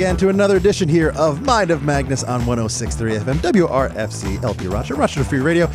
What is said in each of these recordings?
Again to another edition here of Mind of Magnus on 1063 FM, WRFC, LP Rochester, Rochester Free Radio.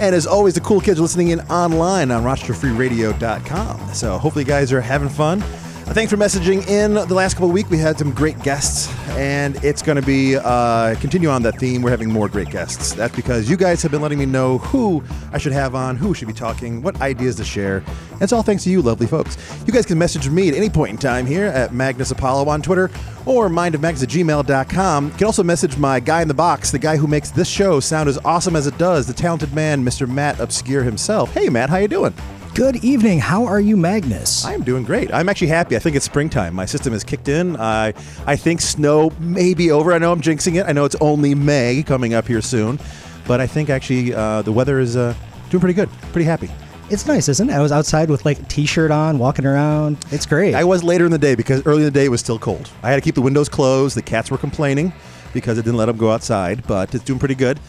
And as always, the cool kids listening in online on RochesterFreeRadio.com. So hopefully, you guys are having fun. Uh, Thanks for messaging in the last couple of weeks. We had some great guests, and it's going to be uh, continue on that theme. We're having more great guests. That's because you guys have been letting me know who I should have on, who should be talking, what ideas to share. And it's all thanks to you, lovely folks. You guys can message me at any point in time here at Magnus Apollo on Twitter or mindofmagnus at gmail.com. You can also message my guy in the box, the guy who makes this show sound as awesome as it does, the talented man, Mr. Matt Obscure himself. Hey, Matt, how you doing? Good evening. How are you, Magnus? I am doing great. I'm actually happy. I think it's springtime. My system has kicked in. I I think snow may be over. I know I'm jinxing it. I know it's only May coming up here soon, but I think actually uh, the weather is uh, doing pretty good. Pretty happy. It's nice, isn't it? I was outside with like a t-shirt on, walking around. It's great. I was later in the day because early in the day it was still cold. I had to keep the windows closed. The cats were complaining because I didn't let them go outside, but it's doing pretty good.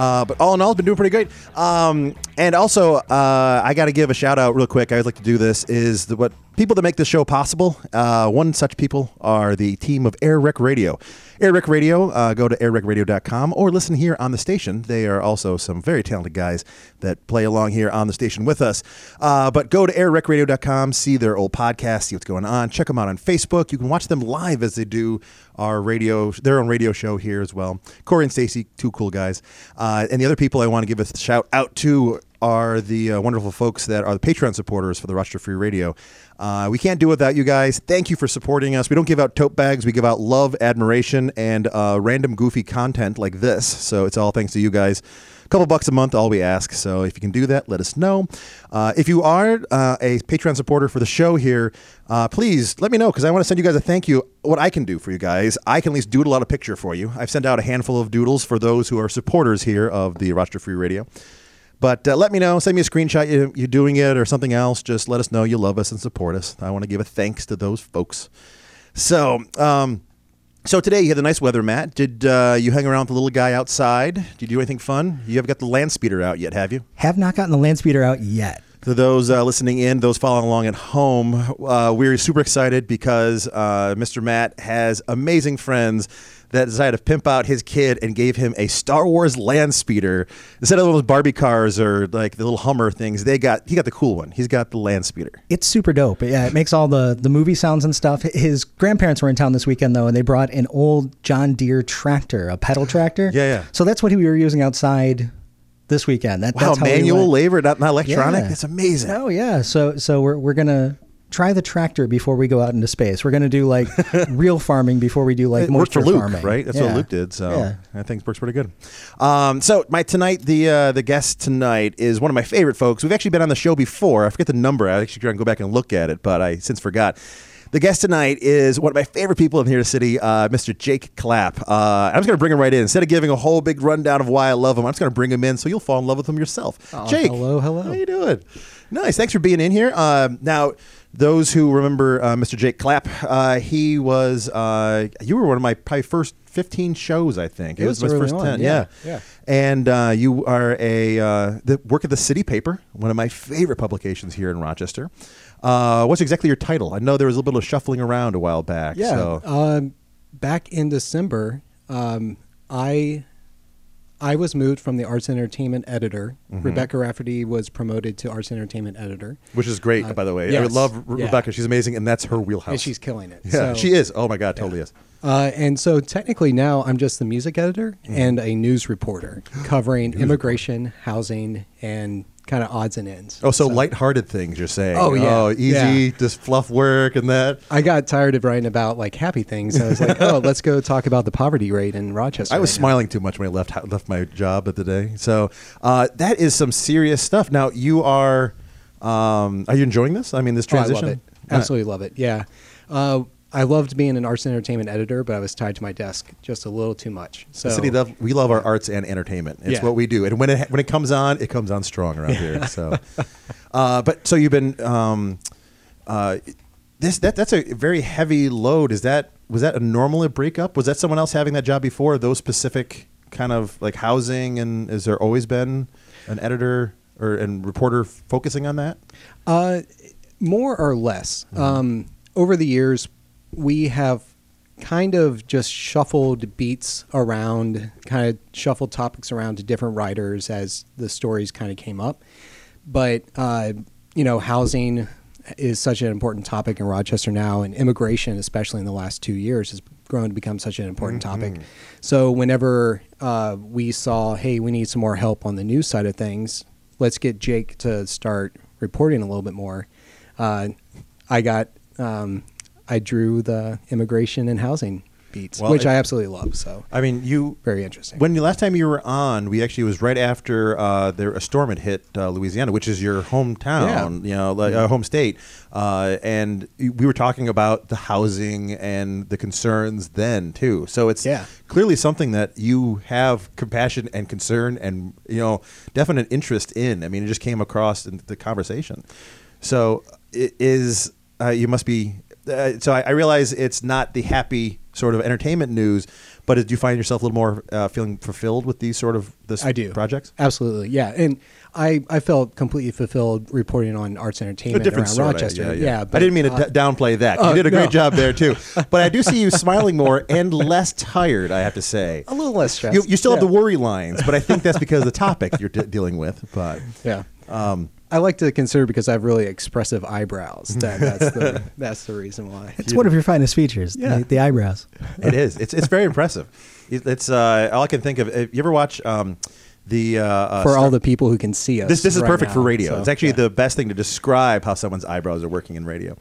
Uh, but all in all, it's been doing pretty great. Um, and also, uh, I got to give a shout out real quick. I always like to do this. Is the, what people that make this show possible? Uh, one such people are the team of Air Rec Radio. Air Rec Radio. Uh, go to airrecradio.com or listen here on the station. They are also some very talented guys that play along here on the station with us. Uh, but go to airrecradio.com, see their old podcast, see what's going on. Check them out on Facebook. You can watch them live as they do our radio, their own radio show here as well. Corey and Stacy, two cool guys. Uh, and the other people I want to give a shout out to are the uh, wonderful folks that are the Patreon supporters for the Rochester Free Radio. Uh, we can't do it without you guys. Thank you for supporting us. We don't give out tote bags. We give out love, admiration, and uh, random goofy content like this. So it's all thanks to you guys. Couple bucks a month, all we ask. So if you can do that, let us know. Uh, if you are uh, a Patreon supporter for the show here, uh, please let me know because I want to send you guys a thank you. What I can do for you guys, I can at least doodle out a picture for you. I've sent out a handful of doodles for those who are supporters here of the Rochester Free Radio. But uh, let me know. Send me a screenshot you, you're doing it or something else. Just let us know you love us and support us. I want to give a thanks to those folks. So, um, so today you had the nice weather, Matt. Did uh, you hang around with the little guy outside? Did you do anything fun? You haven't got the land speeder out yet, have you? Have not gotten the land speeder out yet. To those uh, listening in, those following along at home, uh, we're super excited because uh, Mr. Matt has amazing friends that decided to pimp out his kid and gave him a Star Wars land speeder instead of those Barbie cars or like the little Hummer things. They got he got the cool one. He's got the land speeder. It's super dope. Yeah, it makes all the the movie sounds and stuff. His grandparents were in town this weekend though, and they brought an old John Deere tractor, a pedal tractor. Yeah, yeah. So that's what we were using outside this weekend. That, Wow, that's how manual went. labor, not, not electronic. Yeah. That's amazing. Oh yeah. So so we're we're gonna try the tractor before we go out into space. We're gonna do like real farming before we do like it moisture Luke, farming. right? That's what Luke did. So Yeah. I think it works pretty good. Um, so my tonight, the uh, the guest tonight is one of my favorite folks. We've actually been on the show before. I forget the number. I actually trying to go back and look at it, but I since forgot. The guest tonight is one of my favorite people in here city, uh, Mr. Jake Clapp. Uh, I'm just going to bring him right in. Instead of giving a whole big rundown of why I love him, I'm just going to bring him in so you'll fall in love with him yourself. Jake, hello, hello. How you doing? Nice. Thanks for being in here. Um, now, those who remember uh, Mr. Jake Clapp, uh, he was uh, you were one of my probably first 15 shows, I think. It was my first on, 10. yeah, Yeah. yeah. And uh, you are a uh, the work of the City Paper, one of my favorite publications here in Rochester. Uh, what's exactly your title? I know there was a little bit of shuffling around a while back. Yeah. So. Um, back in December, um, I I was moved from the arts and entertainment editor. Mm-hmm. Rebecca Rafferty was promoted to arts and entertainment editor, which is great, Uh, by the way. I yes. would love Re- Yeah. Rebecca. She's amazing, and that's her wheelhouse. and she's killing it. yeah, So- she is. Oh my God, totally is. Uh, and so technically now I'm just the music editor Mm-hmm. and a news reporter covering immigration, housing, and kind of odds and ends. Oh, so, lighthearted things you're saying. Oh, yeah. Oh, easy, Yeah. just fluff work and that. I got tired of writing about like happy things. I was like, oh, let's go talk about the poverty rate in Rochester. I was right now. smiling too much when I left left my job at the day. So uh, that is some serious stuff. Now you are, um, are you enjoying this? I mean, this Oh, I transition. love it. Absolutely love it. Yeah. Uh, I loved being an arts and entertainment editor, but I was tied to my desk just a little too much. So The city love, we love our arts and entertainment. It's Yeah. what we do, and when it when it comes on, it comes on strong around here. So, uh, but so you've been um, uh, this that that's a very heavy load. Is that was that a normal breakup? Was that someone else having that job before? Those specific kind of like housing, and has there always been an editor or and reporter focusing on that? Uh, more or less. Mm-hmm. Um, over the years, we have kind of just shuffled beats around, kind of shuffled topics around to different writers as the stories kind of came up. But uh, you know, housing is such an important topic in Rochester now, and immigration, especially in the last two years, has grown to become such an important topic. So whenever uh, we saw, hey, we need some more help on the news side of things, let's get Jake to start reporting a little bit more. Uh, I got, um, I drew the immigration and housing beats, Well, which it- I absolutely love. So I mean, you very interesting. When the last time you were on, we actually it was right after uh, there a storm had hit uh, Louisiana, which is your hometown, you know, like uh, home state, uh, and we were talking about the housing and the concerns then too. So it's Yeah. clearly something that you have compassion and concern and you know definite interest in. I mean, it just came across in the conversation. So it is uh, you must be. Uh, so I, I realize it's not the happy sort of entertainment news, but do you find yourself a little more uh, feeling fulfilled with these sort of this I do projects? Absolutely, yeah. And I, I felt completely fulfilled reporting on arts and entertainment around sorta, Rochester. yeah, Yeah, yeah. I didn't mean to uh, d- downplay that. oh, you did a great no. job there too. But I do see you smiling more and less tired. I have to say. a little less stressed. You, you still have the worry lines, but I think that's because of the topic you're de- dealing with. But Yeah. um, I like to consider because I have really expressive eyebrows. That, that's the that's the reason why. It's one of your finest features, Yeah. the, the eyebrows. it is. It's it's very impressive. It- It's uh, all I can think of. You ever watch um, the uh, uh, For Star- all the people who can see us, This this is right perfect for radio. so, it's actually yeah. the best thing to describe how someone's eyebrows are working in radio.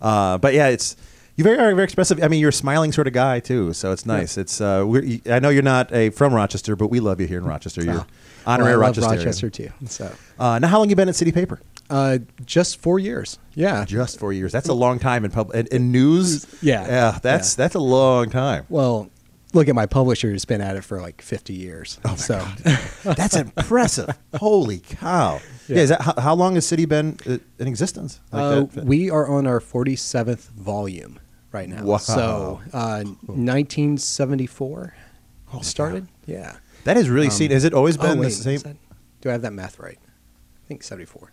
Uh, but yeah, it's you very are very expressive. I mean, you're a smiling sort of guy too, so it's nice. It's uh, we're, I know you're not a from Rochester, but we love you here in Rochester. You're Oh. honorary Well, I love Rochester. Rochester too. So, Uh, now, how long you been at City Paper? uh, just four years. Yeah. Just four years. That's a long time in pub in, in news. Yeah. yeah. That's Yeah. that's a long time. Well, look at my publisher who's been at it for like 50 years. Oh my so, That's impressive. Holy cow! Yeah. Yeah. is that how, how long has City been uh, in existence? Like Uh, that? we are on our 47th volume right now. Wow. So, uh, 1974 started. Yeah. that has really seen. Has it always Oh, been wait, the same? that- do I have that math right? I think 74.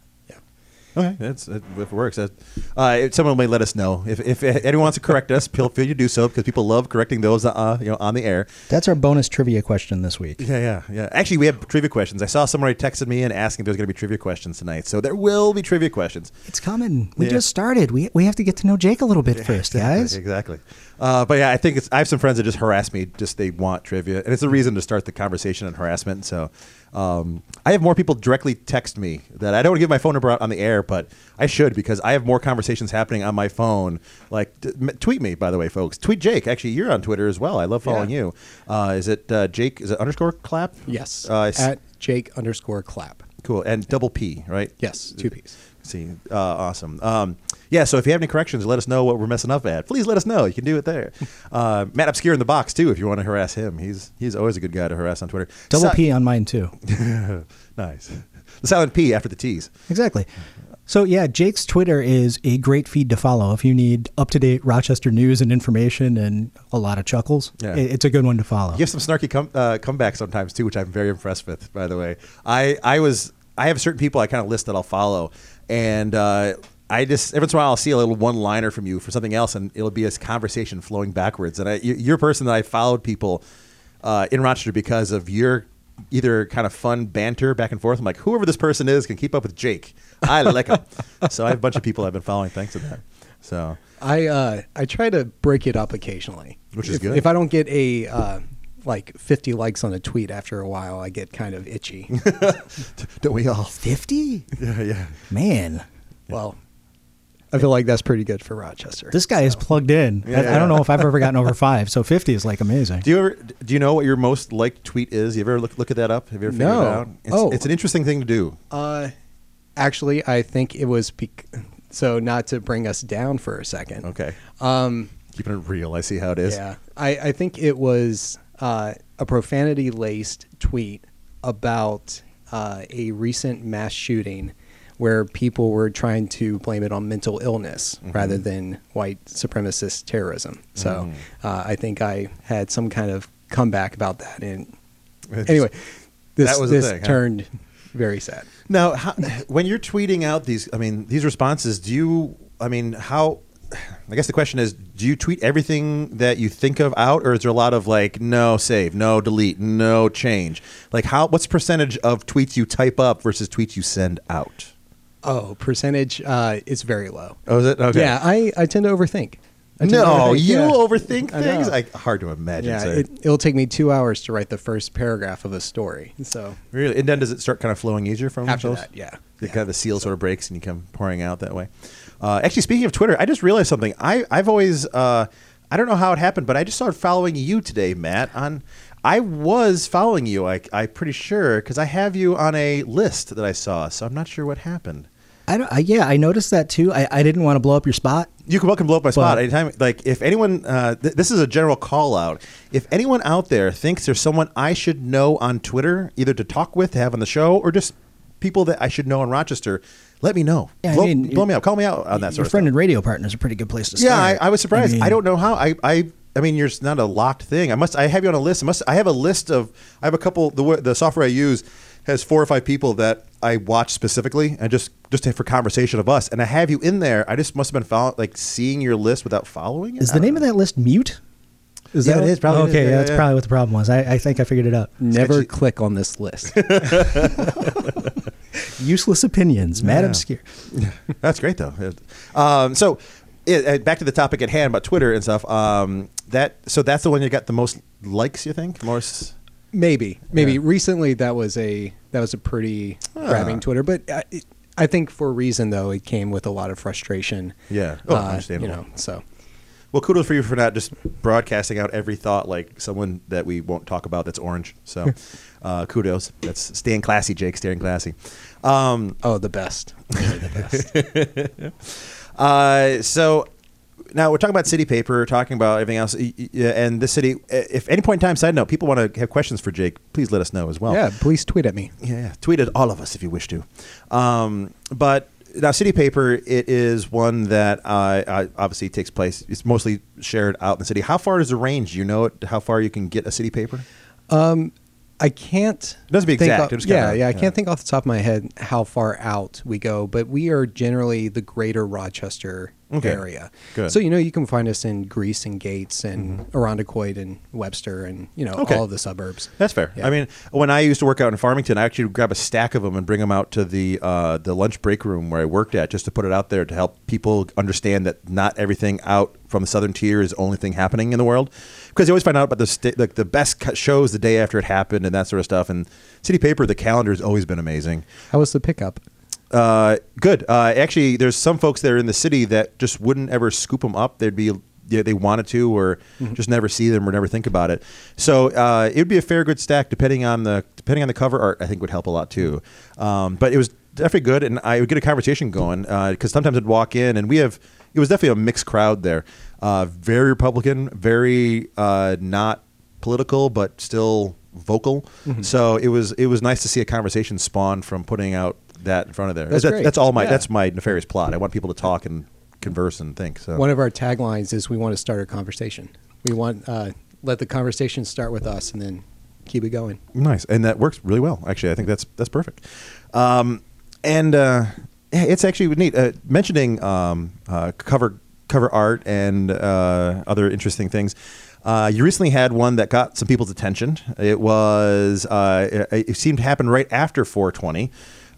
Yeah. Okay, that's that, if it works. That, uh, if someone may let us know if, if anyone wants to correct us. Feel free to do so because people love correcting those uh, you know on the air. That's our bonus trivia question this week. Yeah, yeah, yeah. Actually, we have trivia questions. I saw somebody texted me and asking if there's going to be trivia questions tonight. So there will be trivia questions. It's coming. We Yeah. just started. We, we have to get to know Jake a little bit first, guys. Exactly. Uh, but yeah, I think it's. I have some friends that just harass me. Just they want trivia, and it's a reason to start the conversation and harassment. So um, I have more people directly text me that I don't want to give my phone number out on the air, but I should because I have more conversations happening on my phone. Like d- m- tweet me, by the way, folks. Tweet Jake. Actually, you're on Twitter as well. I love following Yeah. you. Uh, is it uh, Jake? Is it underscore clap? Yes. Uh, s- at Jake underscore clap. cool and double P, right? Yes. Two P's. See, uh, awesome. Um, yeah, so if you have any corrections, let us know what we're messing up at. Please let us know. You can do it there. Uh, Matt Obscure in the box too, if you want to harass him. He's he's always a good guy to harass on Twitter. Double P on mine, too. nice. The silent P after the T's. Exactly. So yeah, Jake's Twitter is a great feed to follow if you need up to date Rochester news and information and a lot of chuckles. Yeah. it's a good one to follow. You have some snarky come, uh, comebacks sometimes too, which I'm very impressed with. By the way, I I was I have certain people I kind of list that I'll follow, and uh, I just every once in a while I'll see a little one liner from you for something else, and it'll be a conversation flowing backwards. And I, you- you're a person that I followed people uh, in Rochester because of your either kind of fun banter back and forth. I'm like, whoever this person is can keep up with Jake. I like him. so I have a bunch of people I've been following thanks to that. So I uh, I try to break it up occasionally, Which is if, good. If I don't get a uh, like 50 likes on a tweet after a while, I get kind of itchy. don't we all? 50? Yeah, yeah. Man, well, I feel like that's pretty good for Rochester. this guy is plugged in. Yeah, I, I don't know if I've ever gotten over five, so 50 is like amazing. Do you ever do you know what your most liked tweet is? You ever look look at that up? Have you ever figured No. it out? It's, Oh. it's an interesting thing to do. Uh, actually, I think it was bec- so. Not to bring us down for a second. Okay, Um, keeping it real. I see how it is. Yeah, I, I think it was uh, a profanity laced tweet about uh, a recent mass shooting where people were trying to blame it on mental illness Mm-hmm. rather than white supremacist terrorism. So Mm. uh, I think I had some kind of comeback about that. And It's- anyway, this, this thing, huh? turned very sad. Now, how, when you're tweeting out these, I mean, these responses, do you? I mean, how I guess the question is, do you tweet everything that you think of out, or is there a lot of like no save, no delete, no change? Like how? What's the percentage of tweets you type up versus tweets you send out? Oh, percentage uh, is very low. Oh, is it? Okay. Yeah, I, I tend to overthink. I No, you yeah. overthink things. Like hard to imagine. Yeah, so- it, it'll take me two hours to write the first paragraph of a story. So really, and then does it start kind of flowing easier from after those? that, yeah. The yeah. kind of the seal sort of breaks and you come pouring out that way. Uh, actually, speaking of Twitter, I just realized something. I I've always uh, I don't know how it happened, but I just started following you today, Matt. On I was following you. I I'm pretty sure because I have you on a list that I saw. So I'm not sure what happened. I don't. I, yeah, I noticed that too. I, I didn't want to blow up your spot. You can welcome blow up my spot anytime. Like if anyone, uh, th- this is a general call out. If anyone out there thinks there's someone I should know on Twitter, either to talk with, to have on the show, or just people that I should know in Rochester, let me know. Yeah, I blow, mean, blow me up. Call me out on that your sort of friend stuff. and radio partner is a pretty good place to Yeah, start. I, I was surprised. I, mean, don't know how. I, I I mean, you're not a locked thing. I must. I have you on a list. I must. I have a list of. I have a couple. The wa- the software I use has four or five people that I watch specifically, and just just for conversation of us. And I have you in there. I just must have been follow, like seeing your list without following it. Is the don't name of that list mute? Is Yeah, that it is, probably okay? Yeah, Yeah, yeah, that's yeah. probably what the problem was. I, I think I figured it out. Never Sketchy. click on this list. Useless opinions, mad Yeah. obscure. That's great though. Um, so it, uh, back to the topic at hand about Twitter and stuff. Um, that so that's the one you got the most likes. You think most? maybe, maybe Yeah. recently that was a that was a pretty Ah. grabbing Twitter, but I, it, I think for a reason though it came with a lot of frustration. Yeah. Oh, uh, understandable. You know, so Well, kudos for you for not just broadcasting out every thought like someone that we won't talk about that's orange. So, uh, kudos. That's staying classy, Jake. Staying classy. Um, oh, the best. Really the best. uh, so now we're talking about city paper, we're talking about everything else, Y- y- yeah, and the city. If any point in time, side note, people want to have questions for Jake, please let us know as well. yeah, please tweet at me. Yeah, yeah. tweet at all of us if you wish to. Um, but now, City Paper, it is one that uh, uh, obviously takes place. It's mostly shared out in the city. How far is the range? Do you know it? How far you can get a City Paper? I can't. It doesn't be exact, off- yeah, kinda- yeah. I can't think off the top of my head how far out we go, but we are generally the greater Rochester Okay. area. Good. Mm-hmm. So you know you can find us in Greece and Gates and Irondequoit and Webster and you know Okay. all of the suburbs. That's fair. Yeah. I mean, when I used to work out in Farmington, I actually would grab a stack of them and bring them out to the uh, the lunch break room where I worked at, just to put it out there to help people understand that not everything out from the southern tier is the only thing happening in the world. Because you always find out about the sta- like the best cut shows the day after it happened and that sort of stuff. And City Paper, the calendar has always been amazing. How was the pickup? Uh, good. Uh, actually, there's some folks that are in the city that just wouldn't ever scoop them up. They'd be yeah, they wanted to, or just never see them, or never think about it. So uh, it would be a fair good stack, depending on the depending on the cover art. I think would help a lot too. Um, but it was definitely good, and I would get a conversation going because sometimes I'd walk in, and we have it was definitely a mixed crowd there. Uh, very Republican, very uh, not political, but still vocal. Mm-hmm. So it was it was nice to see a conversation spawn from putting out that in front of there. That's great. that's all my Yeah. that's my nefarious plot. I want people to talk and converse and think. So One of our taglines is we want to start a conversation. We want uh, let the conversation start with us and then keep it going. nice, and that works really well. Actually, I think that's that's perfect. Um, and uh, it's actually neat. Uh, mentioning um, uh, cover cover art and uh, other interesting things. Uh, you recently had one that got some people's attention. It was uh, it, it seemed to happen right after 420.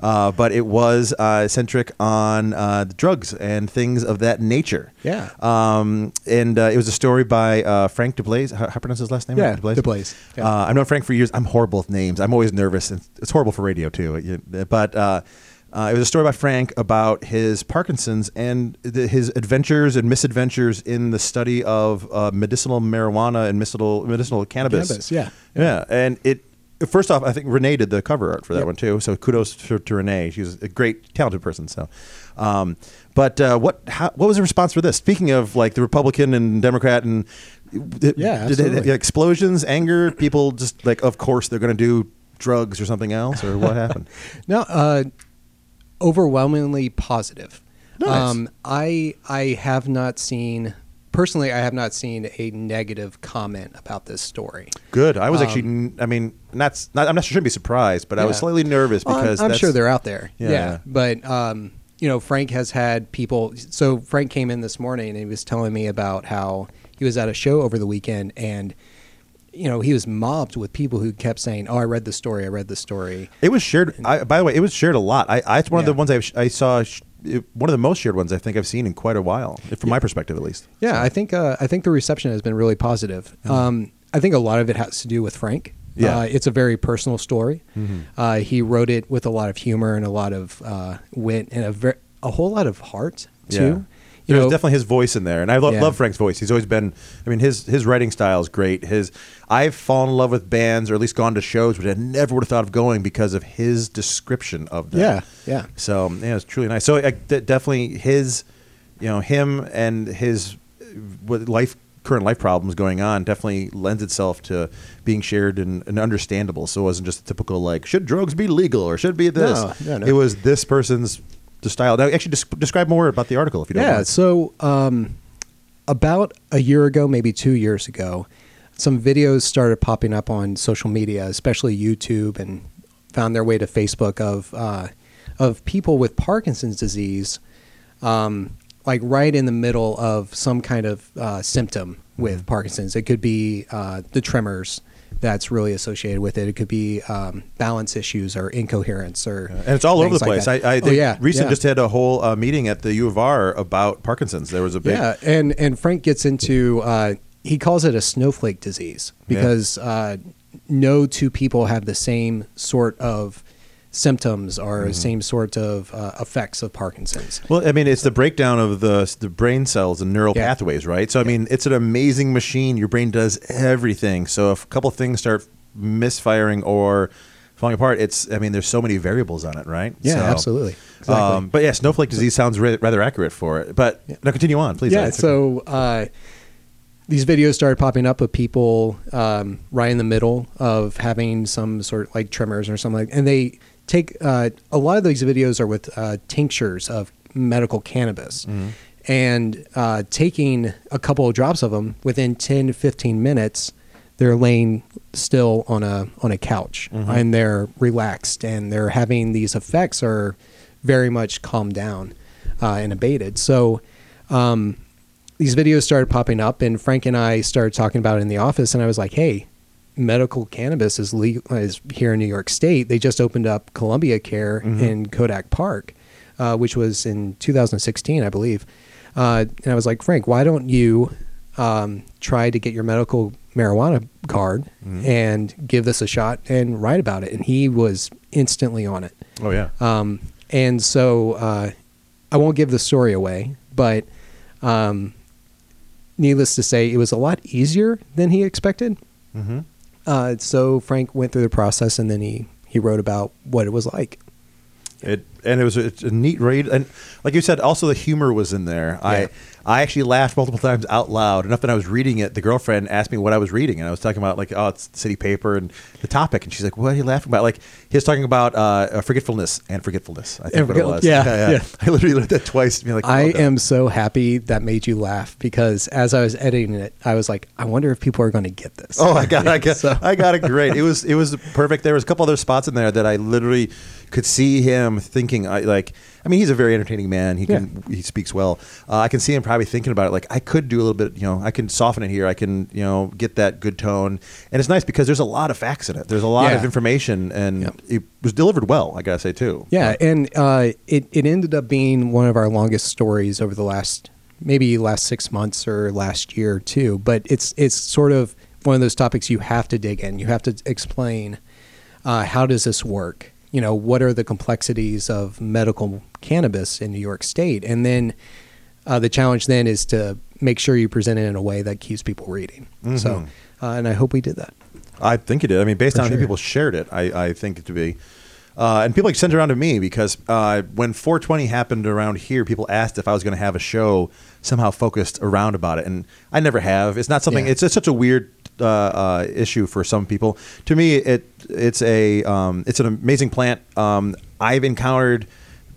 Uh, but it was uh, centric on uh, drugs and things of that nature. Yeah. Um, and uh, it was a story by uh, Frank De Blase. How, how pronounce his last name? Yeah, De Blase. Yeah. Uh, I've known Frank for years. I'm horrible with names. I'm always nervous. And it's horrible for radio too. But uh, uh, it was a story by Frank about his Parkinson's and the, his adventures and misadventures in the study of uh, medicinal marijuana and medicinal medicinal cannabis. Cannabis, yeah. Yeah, and it. First off, I think Renee did the cover art for that Yep. one too. So kudos to, to Renee. She was a great, talented person. So, um, but uh, what how, what was the response for this? Speaking of like the Republican and Democrat and Yeah, did absolutely. explosions, anger, people just like, of course they're going to do drugs or something else, or what happened? No, uh, overwhelmingly positive. Nice. Um, I I have not seen personally. I have not seen a negative comment about this story. Good. I was actually, I mean, not, not I'm not sure. Shouldn't be surprised, but I was slightly nervous Well, I'm- because I'm, sure they're out there. Yeah. Yeah, but um, you know, Frank has had people. So Frank came in this morning and he was telling me about how he was at a show over the weekend and. You know, he was mobbed with people who kept saying, "Oh, I read the story. I read the story." It was shared. I, by the way, it was shared a lot. I, I it's one of the ones I've, I saw. sh- It, one of the most shared ones I think I've seen in quite a while, from my perspective at least. Yeah, I think uh, I think the reception has been really positive. Um, I think a lot of it has to do with Frank. Yeah. Mm-hmm. uh, it's a very personal story. Uh, he wrote it with a lot of humor and a lot of uh, wit and a ver- a whole lot of heart too. You There's know, definitely his voice in there, and I lo- Yeah. love Frank's voice. He's always been. I mean, his his writing style is great. His I've fallen in love with bands, or at least gone to shows, which I never would have thought of going because of his description of them. Yeah, yeah. So yeah, it's truly nice. So I, definitely his, you know, him and his what life current life problems going on definitely lends itself to being shared and, and understandable. So it wasn't just a typical like should drugs be legal or should be this. No, no, no. It was this person's the style. Now, actually, des- describe more about the article if you don't Yeah. mind. So um, about a year ago, maybe two years ago, some videos started popping up on social media, especially YouTube, and found their way to Facebook of uh, of people with Parkinson's disease, um, like right in the middle of some kind of uh, symptom with Parkinson's. It could be uh, the tremors that's really associated with it. It could be um, balance issues or incoherence or and it's all over the place. that. I, I oh, yeah, recent yeah. just had a whole uh, meeting at the U of R about Parkinson's. There was a big Yeah, and and Frank gets into uh, he calls it a snowflake disease Yeah. because uh, no two people have the same sort of symptoms or Mm-hmm. same sort of uh, effects of Parkinson's. Well, I mean, it's the breakdown of the the brain cells and neural Yeah. pathways, right? So, I mean, it's an amazing machine. Your brain does everything. So, if a couple things start misfiring or falling apart, it's. I mean, there's so many variables on it, right? Yeah, So, absolutely. Exactly. Um, but yeah, snowflake disease sounds ra- rather accurate for it. But now, continue on, please. yeah, so uh, these videos started popping up of people um, right in the middle of having some sort of like tremors or something like, and they take uh, a lot of these videos are with uh, tinctures of medical cannabis. And uh, taking a couple of drops of them within 10 to 15 minutes, they're laying still on a on a couch and they're relaxed and they're having these effects are very much calmed down uh, and abated. So um, these videos started popping up, and Frank and I started talking about it in the office. And I was like, "Hey, medical cannabis is legal is here in New York State. They just opened up Columbia Care in Kodak Park, uh, which was in 2016, I believe." Uh, and I was like, "Frank, why don't you um, try to get your medical marijuana card and give this a shot and write about it?" And he was instantly on it. oh yeah. Um, and so uh, I won't give the story away, but um, needless to say, it was a lot easier than he expected. hmm Uh, so Frank went through the process, and then he he wrote about what it was like. It and it was a, a neat read, and like you said, also the humor was in there. Yeah. I I actually laughed multiple times out loud. Enough that I was reading it. The girlfriend asked me what I was reading, and I was talking about like, oh, it's city paper and the topic, and she's like, what are you laughing about? Like he was talking about uh, forgetfulness and forgetfulness. I think And what it was. yeah, yeah. I literally looked at that twice. To be like, I am so happy that made you laugh because as I was editing it, I was like, I wonder if people are going to get this. Oh, I got, I got, So- I got it great. It was, it was perfect. There was a couple other spots in there that I literally could see him thinking. I like. I mean, he's a very entertaining man. He can, he speaks well. Uh, I can see him probably thinking about it. Like, I could do a little bit. You know, I can soften it here. I can, you know, get that good tone. And it's nice because there's a lot of facts in it. There's a lot Yeah. of information, and Yep. it was delivered well. I gotta say too. Yeah, and uh, it it ended up being one of our longest stories over the last maybe last six months or last year too. But it's it's sort of one of those topics you have to dig in. You have to explain uh, how does this work. You know, what are the complexities of medical cannabis in New York State, and then uh, the challenge then is to make sure you present it in a way that keeps people reading. So, Mhm. uh, and I hope we did that. I think you did. I mean, based For on how people shared it, I, I think it to be. Uh, and people like sent it around to me because uh, when 420 happened around here, people asked if I was going to have a show somehow focused around about it, and I never have. It's not something. Yeah. It's just such a weird uh, uh, issue for some people. To me, it it's a um, it's an amazing plant. Um, I've encountered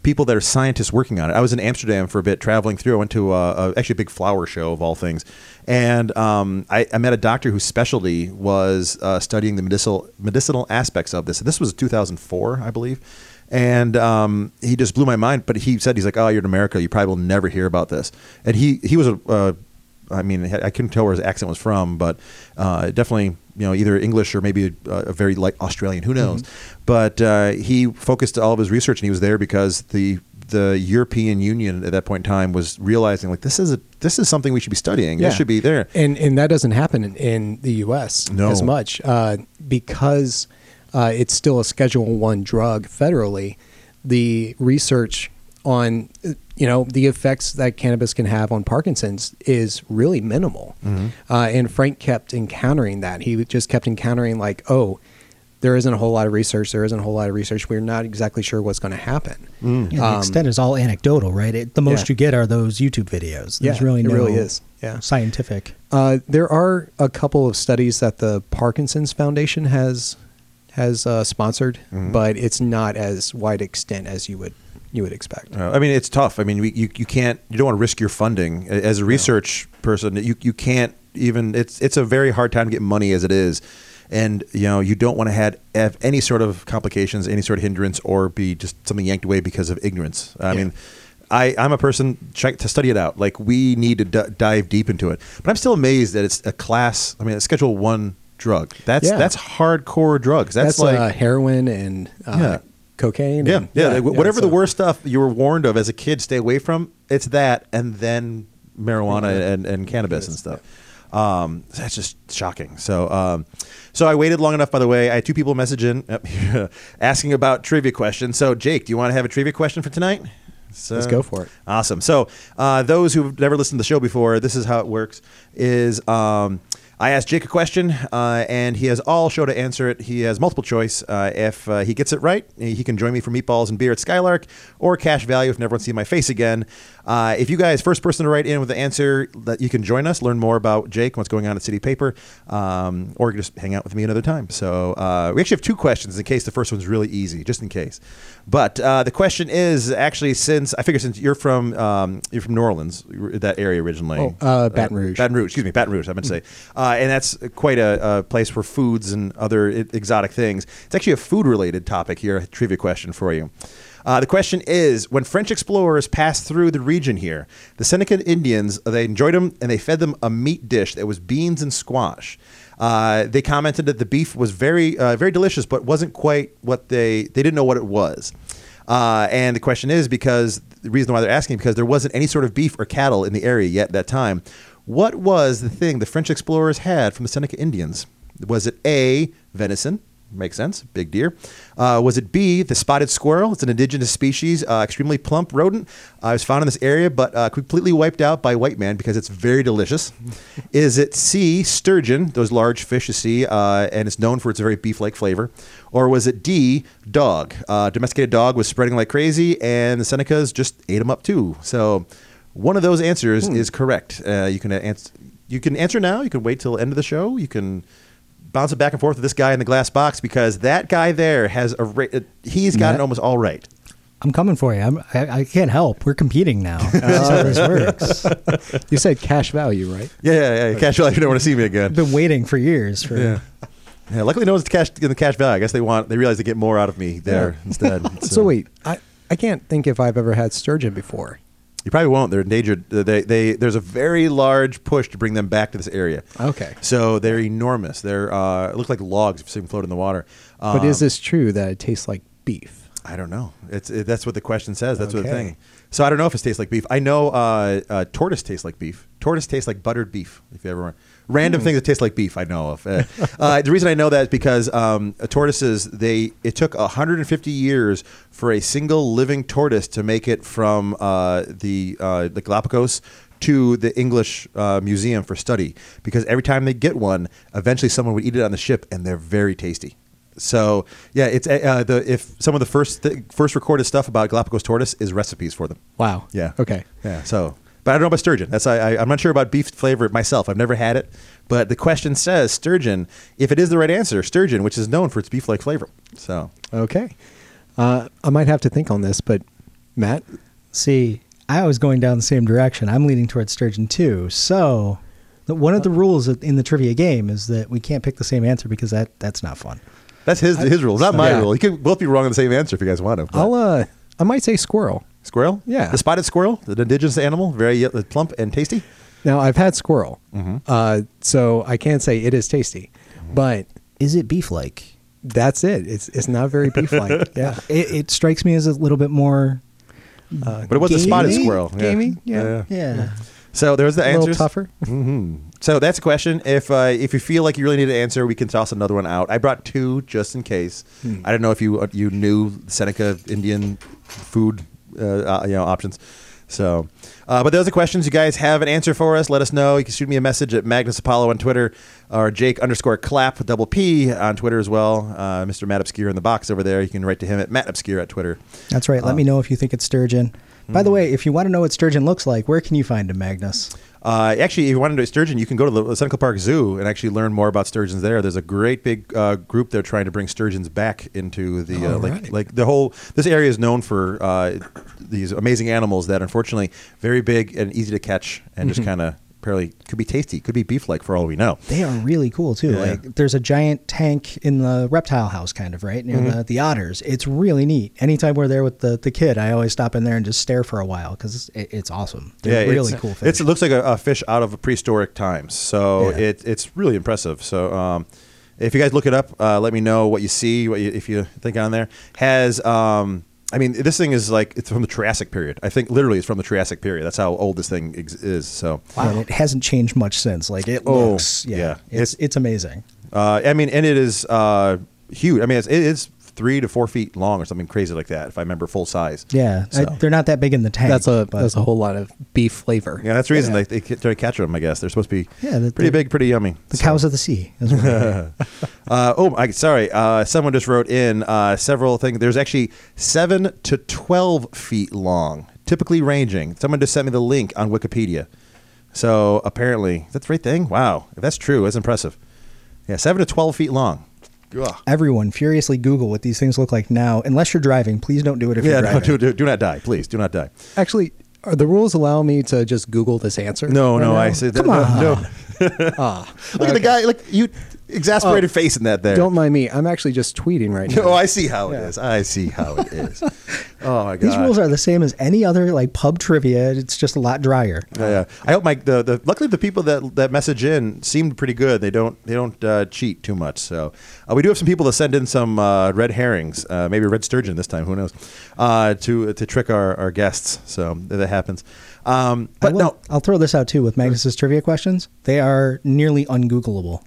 people that are scientists working on it. I was in Amsterdam for a bit, traveling through. I went to uh, a, actually a big flower show of all things, and um, I, I met a doctor whose specialty was uh, studying the medicinal medicinal aspects of this. This was 2004, I believe. And um, he just blew my mind. But he said, he's like, oh, you're in America. You probably will never hear about this. And he, he was a, uh, I mean, I couldn't tell where his accent was from, but uh, definitely, you know, either English or maybe a, a very like Australian. Who knows? But uh, he focused all of his research, and he was there because the the European Union at that point in time was realizing like this is a this is something we should be studying. This should be there. and and that doesn't happen in, in the U.S. No. as much uh, because uh, it's still a Schedule One drug federally. The research on you know the effects that cannabis can have on Parkinson's is really minimal, Mm-hmm. uh, and Frank kept encountering that. He just kept encountering like, oh, there isn't a whole lot of research. There isn't a whole lot of research. We're not exactly sure what's going to happen. Mm. Yeah, the Um, extent is all anecdotal, right? It, the most yeah. you get are those YouTube videos. There's Yeah, really it no really is. Yeah. scientific. Uh, there are a couple of studies that the Parkinson's Foundation has has uh, sponsored, Mm-hmm. but it's not as wide extent as you would you would expect. Uh, I mean, it's tough. I mean, we, you you can't you don't want to risk your funding as a research person. You you can't even. It's it's a very hard time to get money as it is, and you know you don't want to have, have any sort of complications, any sort of hindrance, or be just something yanked away because of ignorance. I Yeah. mean. I, I'm a person check to study it out. Like we need to d- dive deep into it, but I'm still amazed that it's a class. I mean, a Schedule One drug. That's Yeah. that's hardcore drugs. That's, That's, like uh, heroin and uh, Yeah. Cocaine. yeah, and- yeah. like, whatever the worst stuff you were warned of as a kid, stay away from. It's that, and then marijuana Yeah. and, and cannabis and stuff. Um, that's just shocking. So, um, so I waited long enough. By the way, I had two people message in asking about trivia questions. So, Jake, do you want to have a trivia question for tonight? So, Let's go for it. Awesome. So, uh, those who've never listened to the show before, this is how it works: is um, I asked Jake a question, uh, and he has all show to answer it. He has multiple choice. Uh, if uh, he gets it right, he can join me for meatballs and beer at Skylark, or cash value if never see my face again. Uh, if you guys first person to write in with the answer, that you can join us, learn more about Jake, and what's going on at City Paper, um, or just hang out with me another time. So uh, we actually have two questions in case the first one's really easy, just in case. But uh, the question is actually since I figure since you're from um, you're from New Orleans, that area originally. Oh, uh, Baton Rouge. Baton Rouge, excuse me, Baton Rouge. I meant to say, uh, and that's quite a, a place for foods and other exotic things. It's actually a food-related topic here. A trivia question for you. Uh, the question is: When French explorers passed through the region here, the Seneca Indians they enjoyed them and they fed them a meat dish that was beans and squash. Uh, they commented that the beef was very, uh, very delicious, but wasn't quite what they they didn't know what it was. Uh, and the question is because the reason why they're asking because there wasn't any sort of beef or cattle in the area yet at that time. What was the thing the French explorers had from the Seneca Indians? Was it A, venison? Makes sense, big deer. Uh, was it B, the spotted squirrel? It's an indigenous species, uh, extremely plump rodent. Uh, it was found in this area, but uh, completely wiped out by white man because it's very delicious. Is it C, sturgeon, those large fish you see, uh, and it's known for its very beef-like flavor? Or was it D, dog? Uh, domesticated dog was spreading like crazy, and the Senecas just ate them up too. So one of those answers is correct. Uh, you can answer. You can answer now. You can wait till the end of the show. You can bounce it back and forth with this guy in the glass box because that guy there has a. Ra- uh, he's got it almost all right. I'm coming for you. I'm, I, I can't help. We're competing now. That's how this works. You said cash value, right? Yeah, yeah, yeah. Cash value. You don't want to see me again. I've been waiting for years for. Yeah. Yeah, luckily no one's cash in the cash value. I guess they want they realize they get more out of me there instead. So wait, I I can't think if I've ever had sturgeon before. You probably won't. They're endangered. They, they, there's a very large push to bring them back to this area. Okay. So they're enormous. They're uh, look like logs if you see them float in the water. But is Um, this true that it tastes like beef? I don't know. It's it, that's what the question says. That's what the Okay. thing. So I don't know if it tastes like beef. I know uh, uh, tortoise tastes like beef. Tortoise tastes like buttered beef. If you ever random things that taste like beef, I know of. Uh, uh, the reason I know that is because um, tortoises they it took 150 years for a single living tortoise to make it from uh, the uh, the Galapagos to the English uh, Museum for study because every time they get one, eventually someone would eat it on the ship, and they're very tasty. So yeah, it's uh, the if some of the first th- first recorded stuff about Galapagos tortoise is recipes for them. Wow. Yeah. Okay. Yeah. So, but I don't know about sturgeon. That's I, I I'm not sure about beef flavor myself. I've never had it, but the question says sturgeon. If it is the right answer, sturgeon, which is known for its beef-like flavor. So Okay. Uh, I might have to think on this, but Matt? See, I was going down the same direction. I'm leaning towards sturgeon too. So, one of the rules in the trivia game is that we can't pick the same answer because that that's not fun. That's his his rule, not my Yeah. rule. You could both be wrong on the same answer if you guys want to. but- I'll uh I might say squirrel. Squirrel? Yeah. The spotted squirrel, the indigenous animal, very uh, plump and tasty. Now I've had squirrel. Mm-hmm. Uh so I can't say it is tasty. But Is it beef like? that's it. It's it's not very beef like. Yeah. It, it strikes me as a little bit more. Uh, But it was a spotted gamey? squirrel. Yeah. Gamey? Yeah. Yeah. So there's the A little answers. tougher. hmm So that's a question. If uh, if you feel like you really need an answer, we can toss another one out. I brought two just in case. Hmm. I don't know if you uh, you knew Seneca Indian food uh, uh, you know options. So, uh, but those are questions. You guys have an answer for us? Let us know. You can shoot me a message at Magnus Apollo on Twitter or Jake underscore Clap with double P on Twitter as well. Uh, Mr. Matt Obscure in the box over there. You can write to him at Matt Obscure at Twitter. That's right. Let Um, me know if you think it's sturgeon. By the way, if you want to know what sturgeon looks like, where can you find him, Magnus? Uh, actually, if you want to do sturgeon, you can go to the Seneca Park Zoo and actually learn more about sturgeons there. There's a great big uh, group there trying to bring sturgeons back into the uh, like right. like the whole. This area is known for uh, these amazing animals that unfortunately very big and easy to catch and just kind of apparently could be tasty, could be beef like for all we know. They are really cool too. Yeah. Like there's a giant tank in the reptile house, kind of right near Mm-hmm. the, the otters. It's really neat. Anytime we're there with the, the kid, I always stop in there and just stare for a while because it's, it, it's awesome. They're really it's, cool fish. It's, it looks like a, a fish out of prehistoric times, so Yeah. it, it's really impressive. So, um, if you guys look it up, uh, let me know what you see, what you, if you think on there has. Um, I mean, this thing is like it's from the Triassic period. I think literally it's from the Triassic period. That's how old this thing ex- is. So, And it hasn't changed much since. Like it Oh, looks, yeah, yeah. it's It- it's amazing. uh, I mean, and it is uh, huge. I mean, it's, it is three to four feet long or something crazy like that, if I remember full size. Yeah, I- they're not that big in the tank. That's a but- that's a whole lot of beef flavor. Yeah, that's the reason they, they try to catch them. I guess they're supposed to be Yeah, the- pretty big, pretty yummy. the So- cows of the sea. is what. Uh, oh, I, sorry. Uh, someone just wrote in uh, several things. There's actually seven to twelve feet long, typically ranging. Someone just sent me the link on Wikipedia. So apparently, that's the right thing. Wow, if that's true, that's impressive. Yeah, seven to twelve feet long. Ugh. Everyone furiously Google what these things look like now. Unless you're driving, please don't do it if Yeah, you're no, driving. do, do, do not die, please. Do not die. Actually, are the rules allow me to just Google this answer? No, right no, now? I said Come no, on. no. Ah, Look at the guy. Like you, exasperated Oh, face in that there. don't mind me. I'm actually just tweeting right now. Oh, I see how it Yeah. is. I see how it is. Oh my god. These rules are the same as any other like pub trivia. It's just a lot drier. Yeah, yeah. I hope my the, the luckily the people that that message in seemed pretty good. They don't they don't uh, cheat too much. So uh, we do have some people that send in some uh, red herrings, uh, maybe red sturgeon this time. Who knows? Uh, to to trick our, our guests. So that happens. Um, I but will- no, I'll throw this out too with Magnus's trivia questions. They are nearly ungoogleable.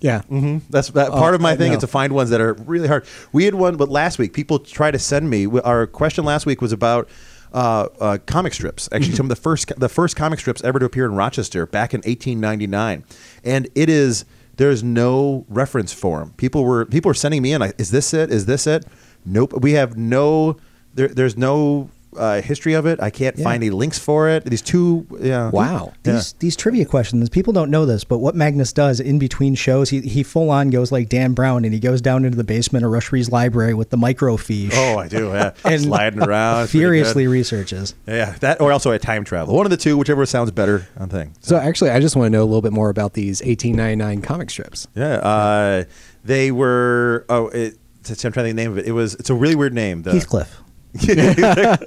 Yeah. hmm That's that Oh, part of my thing know. is to find ones that are really hard. We had one, but last week people tried to send me. Our question last week was about uh, uh, comic strips. Actually, some of the first the first comic strips ever to appear in Rochester back in 1899, and it is there's no reference for them. People were people were sending me in like, is this it? Is this it? Nope. We have no. There, there's no. Uh, history of it. I can't Yeah. find any links for it. These two, yeah. Wow. Yeah. These these trivia questions, people don't know this, but what Magnus does in between shows, he he full on goes like Dan Brown and he goes down into the basement of Rush Rhees library with the microfiche. Oh, I do. Yeah, And sliding around It's pretty good. furiously researches. Yeah, that or also a time travel. One of the two, whichever sounds better on thing. So actually, I just want to know a little bit more about these 1899 comic strips. Yeah, uh, they were. Oh, it, I'm trying to think the name of it. It was. It's a really weird name. The, Heathcliff.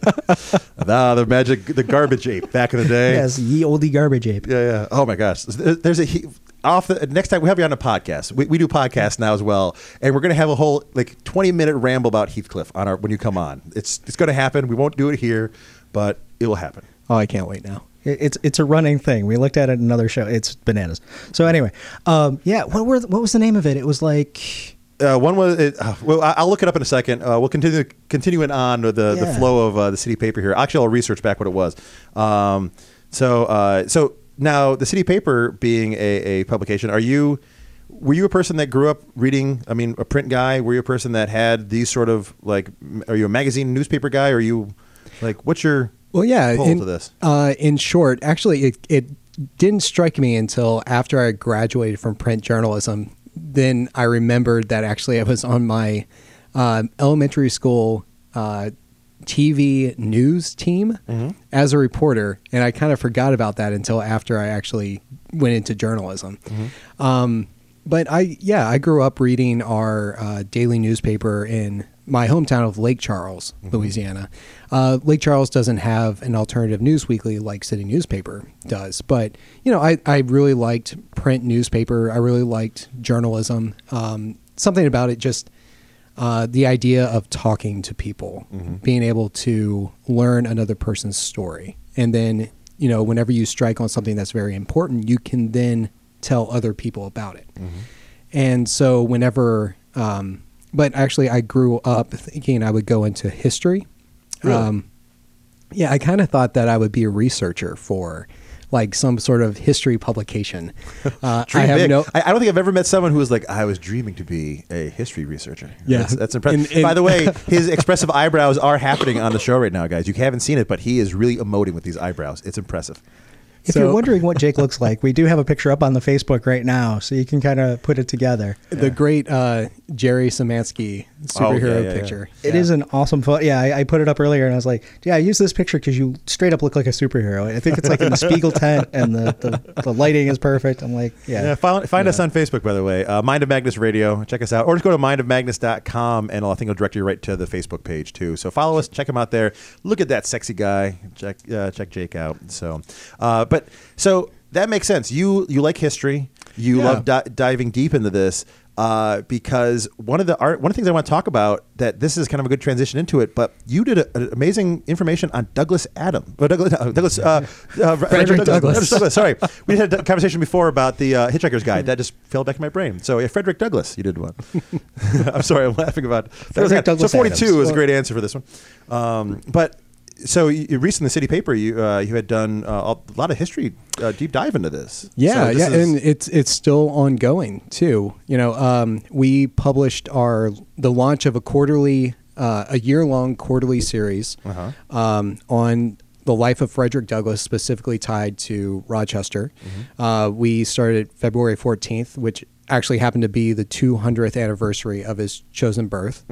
Ah, the magic, the garbage ape back in the day. Yes, ye oldie garbage ape. Yeah, yeah. Oh my gosh. There's a he, off the next time we have you on a podcast. We, we do podcasts now as well, and we're gonna have a whole like 20 minute ramble about Heathcliff on our when you come on. It's it's gonna happen. We won't do it here, but it will happen. Oh, I can't wait now. It's it's a running thing. We looked at it in another show. It's bananas. So anyway, um, yeah. What were what was the name of it? It was like Uh, one was it, uh, well. I- I'll look it up in a second. Uh, we'll continue continuing on with the, the flow of uh, the city paper here. Actually, I'll research back what it was. Um, so uh, so now the city paper being a, a publication, are you? Were you a person that grew up reading? I mean, a print guy. Were you a person that had these sort of like? Are you a magazine newspaper guy? Or are you like what's your Well, yeah. in, to this? Uh, in short, actually, it, it didn't strike me until after I graduated from print journalism. Then I remembered that actually I was on my um, elementary school uh, TV news team as a reporter, and I kind of forgot about that until after I actually went into journalism. Um, but I, yeah, I grew up reading our uh, daily newspaper in my hometown of Lake Charles, Louisiana. Uh, Lake Charles doesn't have an alternative news weekly like City Newspaper does, but you know, I, I really liked print newspaper. I really liked journalism. Um, something about it just uh, the idea of talking to people, being able to learn another person's story, and then you know, whenever you strike on something that's very important, you can then tell other people about it. And so, whenever, um, but actually, I grew up thinking I would go into history. Really? Um, yeah, I kind of thought that I would be a researcher for like some sort of history publication. Uh, I have big. no. I, I don't think I've ever met someone who was like, I was dreaming to be a history researcher. Yeah. That's, that's impressive. And- and- By the way, his expressive eyebrows are happening on the show right now, guys. You haven't seen it, but he is really emoting with these eyebrows. It's impressive. If So- you're wondering what Jake looks like, we do have a picture up on the Facebook right now, so you can kind of put it together. the great uh, Jerry Samansky Oh, yeah, superhero yeah, yeah. picture. It is an awesome photo. Yeah, I, I put it up earlier, and I was like, "Yeah, I use this picture because you straight up look like a superhero." I think it's like in the Spiegel tent, and the, the, the lighting is perfect. I'm like, "Yeah, Yeah, find, find us on Facebook, by the way. Uh, Mind of Magnus Radio. Check us out. Or just go to mindofmagnus.com, and I think it'll direct you right to the Facebook page, too. So follow us, check him out there. Look at that sexy guy. Check uh, check Jake out. So, uh, But, so that makes sense. You you like history. You Yeah. love di- diving deep into this. Uh, because one of the art, one of the things I want to talk about that this is kind of a good transition into it. But you did a, an amazing information on Douglas Adam, uh, Douglas, uh, Douglas, uh, uh, Frederick Douglass. Douglas, Sorry, we had a conversation before about the uh, Hitchhiker's Guide. That just fell back in my brain. So yeah, Frederick Douglass, you did one. I'm sorry, I'm laughing about that. was Frederick Douglass So 42 Adams. was a great answer for this one. Um, but so you, recently the City Paper, you uh, you had done uh, a lot of history, uh, deep dive into this. Yeah, So this yeah, is- and it's it's still ongoing too. You know, um, we published our the launch of a quarterly, uh, a year long quarterly series Uh-huh. um, on the life of Frederick Douglass, specifically tied to Rochester. Uh, we started February fourteenth, which actually happened to be the 200th anniversary of his chosen birth,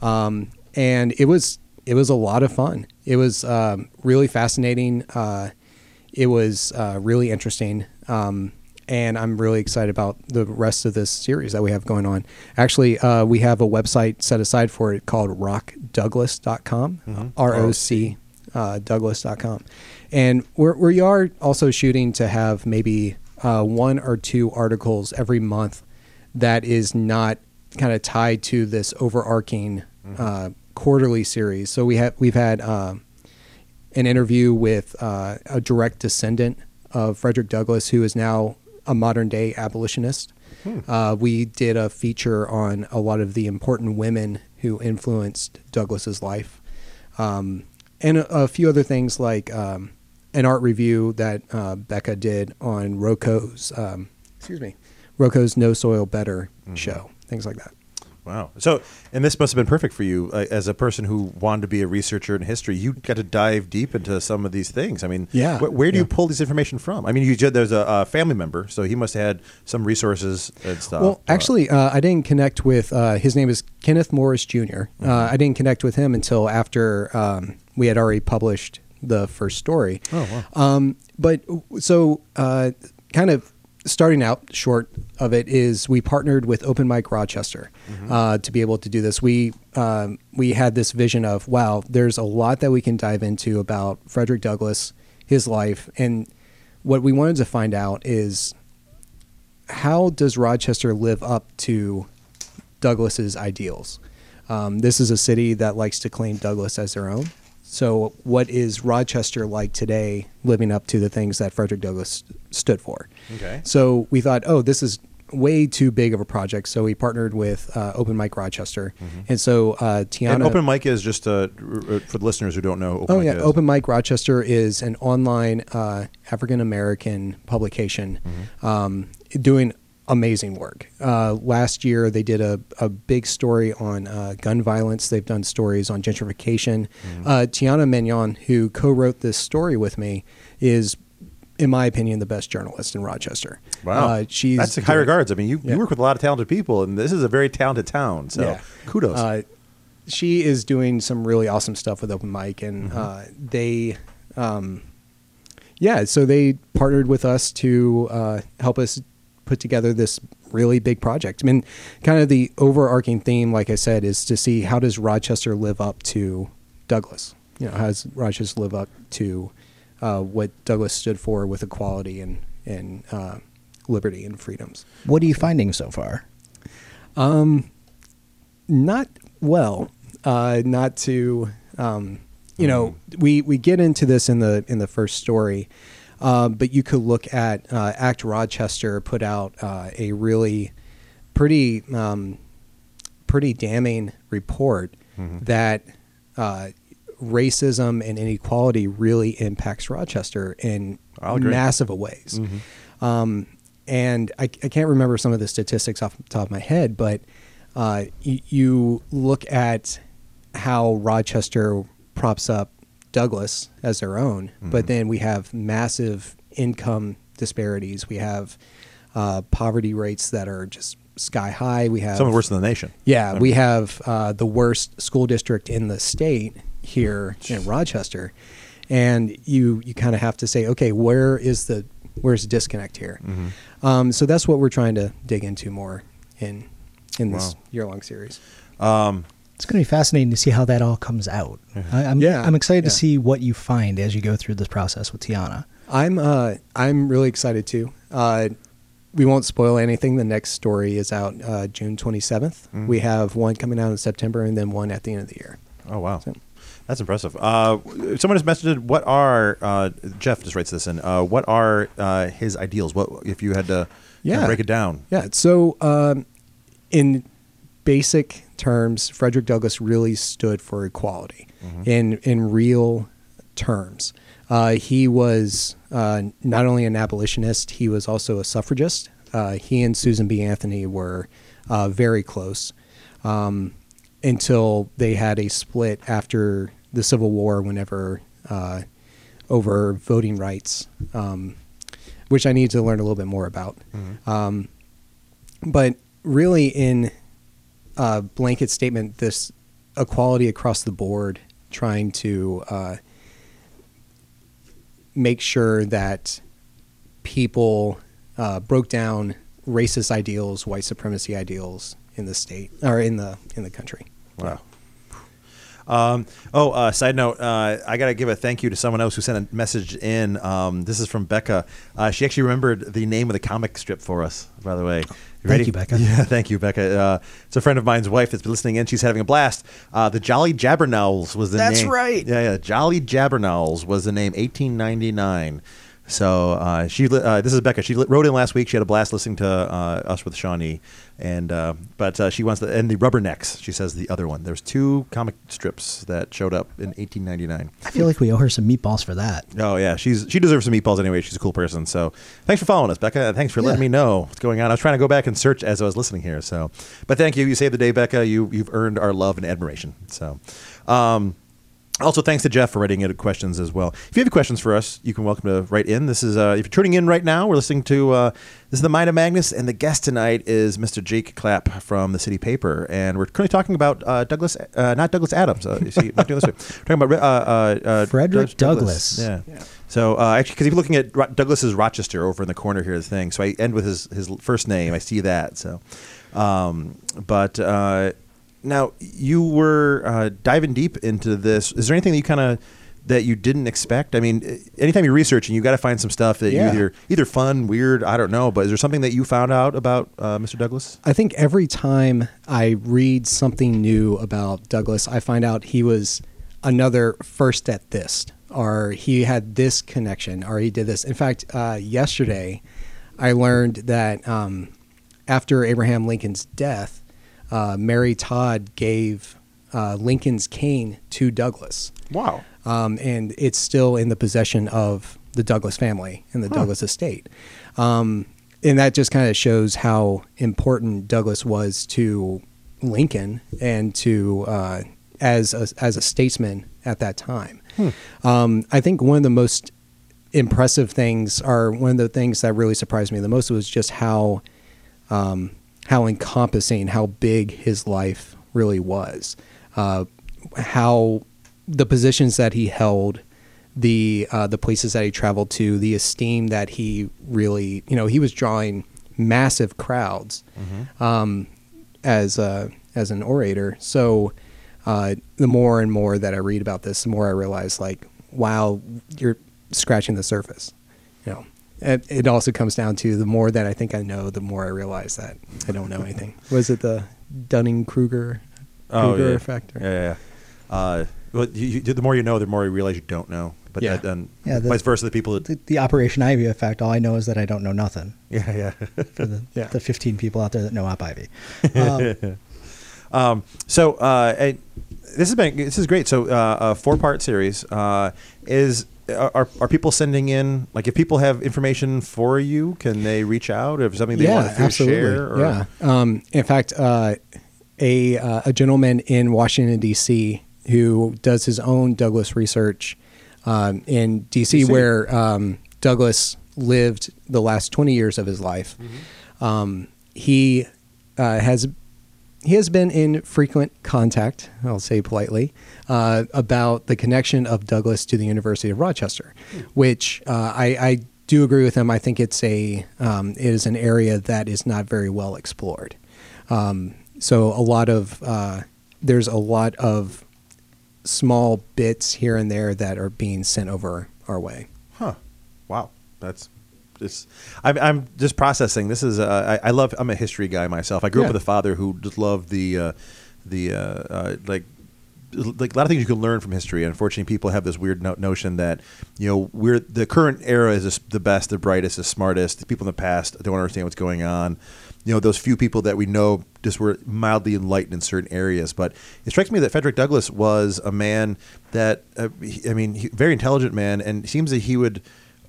um, and it was it was a lot of fun. It was um, really fascinating. Uh, it was uh, really interesting. Um, and I'm really excited about the rest of this series that we have going on. Actually, uh, we have a website set aside for it called rockdouglas.com, R O C uh, Douglas.com. And we're, we are also shooting to have maybe uh, one or two articles every month that is not kind of tied to this overarching uh, quarterly series. So we have we've had um, an interview with uh, a direct descendant of Frederick Douglass, who is now a modern day abolitionist. Uh, we did a feature on a lot of the important women who influenced Douglass's life, um, and a, a few other things like um, an art review that uh, Becca did on Roco's, um, excuse me, Roco's No Soil Better show, things like that. Wow. So, and this must have been perfect for you uh, as a person who wanted to be a researcher in history. You got to dive deep into some of these things. I mean, Yeah, wh- where do you pull this information from? I mean, you there's a, a family member, so he must have had some resources and stuff. Well, Uh, actually, uh, I didn't connect with. Uh, his name is Kenneth Morris Jr. Mm-hmm. Uh, I didn't connect with him until after um, we had already published the first story. Oh, wow. Um, but so, uh, kind of starting out short of it is we partnered with Open Mic Rochester Mm-hmm. uh, to be able to do this. We um, we had this vision of wow, there's a lot that we can dive into about Frederick Douglass, his life, and what we wanted to find out is how does Rochester live up to Douglass's ideals? Um, this is a city that likes to claim Douglass as their own. So, what is Rochester like today, living up to the things that Frederick Douglass stood for? Okay. So we thought, oh, this is way too big of a project. So we partnered with uh, Open Mic Rochester, and so uh, Tianna. and open mic is just uh, for the listeners who don't know. Open Oh mic yeah, is. Open Mic Rochester is an online uh, African American publication um, doing amazing work. Uh, last year they did a, a big story on uh, gun violence. They've done stories on gentrification. Uh, Tianna Mañon, who co-wrote this story with me, is, in my opinion, the best journalist in Rochester. Wow, uh, she's that's high doing- regards. I mean, you, Yeah. you work with a lot of talented people, and this is a very talented town. So Yeah. kudos. Uh, she is doing some really awesome stuff with open mic, and uh, they, um, yeah, so they partnered with us to uh, help us put together this really big project. I mean, kind of the overarching theme, like I said, is to see how does Rochester live up to Douglass. You know, how does Rochester live up to uh, what Douglass stood for with equality and and uh, liberty and freedoms. What are you finding so far? Um, not well. Uh, not to. Um, you know, we we get into this in the in the first story, uh, but you could look at uh, Act Rochester put out uh, a really pretty um, pretty damning report that uh, racism and inequality really impacts Rochester in massive ways. Um, and I, I can't remember some of the statistics off the top of my head, but uh, y- you look at how Rochester props up Douglass as their own, but then we have massive income disparities. We have uh, poverty rates that are just sky high. We have Some of the worst in the nation. yeah, we have uh, the worst school district in the state here in Rochester, and you you kind of have to say, okay, where is the where's the disconnect here? Mm-hmm. Um, so that's what we're trying to dig into more in in this Wow. year long series. Um, It's going to be fascinating to see how that all comes out. I, I'm, Yeah, I'm excited yeah. to see what you find as you go through this process with Tianna. I'm uh, I'm really excited too. Uh, we won't spoil anything. The next story is out uh, June 27th. Mhm. We have one coming out in September, and then one at the end of the year. oh wow, So- that's impressive. Uh, someone has messaged. What are uh, Jeff just writes this in? Uh, what are uh, his ideals? What if you had to kind of Yeah. break it down? Yeah. So, um, in basic terms, Frederick Douglass really stood for equality in in real terms. Uh, he was uh, not only an abolitionist, he was also a suffragist. Uh, he and Susan B. Anthony were uh, very close um, until they had a split after the Civil War, whenever uh, over voting rights, um, which I need to learn a little bit more about. Um, but really, in a blanket statement, this equality across the board, trying to uh, make sure that people uh, broke down racist ideals, white supremacy ideals in the state or in the in the country. Wow. Um, oh, uh, side note, uh, I got to give a thank you to someone else who sent a message in. Um, this is from Becca. Uh, she actually remembered the name of the comic strip for us, by the way. You Thank you, Becca. Yeah, thank you, Becca. Uh, it's a friend of mine's wife that's been listening in. She's having a blast. Uh, the Jolly Jabbernowls was the That's name. That's right. Yeah, yeah. Jolly Jabbernowls was the name, 1899. So uh, she, uh, this is Becca. She wrote in last week. She had a blast listening to uh, us with Shawnee, and uh, but uh, she wants the and the Rubbernecks. She says the other one. There's two comic strips that showed up in 1899. I feel like we owe her some meatballs for that. Oh yeah, she's she deserves some meatballs anyway. She's a cool person. So thanks for following us, Becca. Thanks for letting me know what's going on. I was trying to go back and search as I was listening here. So, but thank you. You saved the day, Becca. You you've earned our love and admiration. So. Um, also, thanks to Jeff for writing in questions as well. If you have questions for us, you can welcome to write in. This is uh, if you're tuning in right now, we're listening to uh, this is the Mind of Magnus, and the guest tonight is Mr. Jake Clapp from the City Paper, and we're currently talking about uh, Douglas, uh, not Douglas Adams. Uh, you see, not doing this right. We're talking about uh, uh, uh, Frederick Douglas. Douglass. Yeah. Yeah. So uh, actually, because if you're looking at Ro- Douglas's Rochester over in the corner here, the thing. So I end with his his first name. I see that. So, um, but uh, now you were uh, diving deep into this. Is there anything that you kind of that you didn't expect? I mean, eh, anytime you're researching, you got to find some stuff that Yeah. you either either fun, weird, I don't know. But is there something that you found out about uh, Mr. Douglass? I think every time I read something new about Douglass, I find out he was another first at this, or he had this connection, or he did this. In fact, uh, yesterday I learned that um, after Abraham Lincoln's death, uh, Mary Todd gave uh, Lincoln's cane to Douglass Wow. um, and it's still in the possession of the Douglass family and the Douglass estate. Um, and that just kind of shows how important Douglass was to Lincoln and to uh, as a, as a statesman at that time. Um, I think one of the most impressive things, are one of the things that really surprised me the most, was just how um, how encompassing, how big his life really was. uh, how the positions that he held, the uh, the places that he traveled to, the esteem that he really, you know, he was drawing massive crowds um, as a, as an orator. So uh, the more and more that I read about this, the more I realize, like, wow, you're scratching the surface. You know, it, it also comes down to the more that I think I know, the more I realize that I don't know anything. Was it the Dunning Kruger Oh, Kruger yeah. effect? or- Yeah, yeah. yeah. Uh, well, you, you, the more you know, the more you realize you don't know. But Yeah. that, then Yeah, the- vice versa, the people that The, the Operation Ivy effect. All I know is that I don't know nothing. yeah, yeah. For the, Yeah. the 15 people out there that know Op Ivy. Um, Um, so uh, and this has been this is great. So uh, a four part series uh, is are, are people sending in like if people have information for you, can they reach out if something they yeah, want to absolutely. share? Or, Yeah. Um, in fact, uh, a uh, a gentleman in Washington D.C. who does his own Douglass research um, in D.C., DC. where um, Douglass lived the last twenty years of his life. Mm-hmm. Um, he uh, has he has been in frequent contact, I'll say politely, uh, about the connection of Douglass to the University of Rochester, which uh, I, I do agree with him. I think it's a um, it is an area that is not very well explored. Um, so a lot of uh, there's a lot of small bits here and there that are being sent over our way. Huh. Wow. That's just. I'm, I'm just processing. This is. Uh, I, I love. I'm a history guy myself. I grew Yeah. up with a father who just loved the, uh, the uh, uh, like. Like a lot of things you can learn from history. Unfortunately, people have this weird no- notion that you know we're the current era is the best, the brightest, the smartest. The people in the past don't understand what's going on. You know those few people that we know just were mildly enlightened in certain areas. But it strikes me that Frederick Douglass was a man that uh, he- I mean, he, very intelligent man, and it seems that he would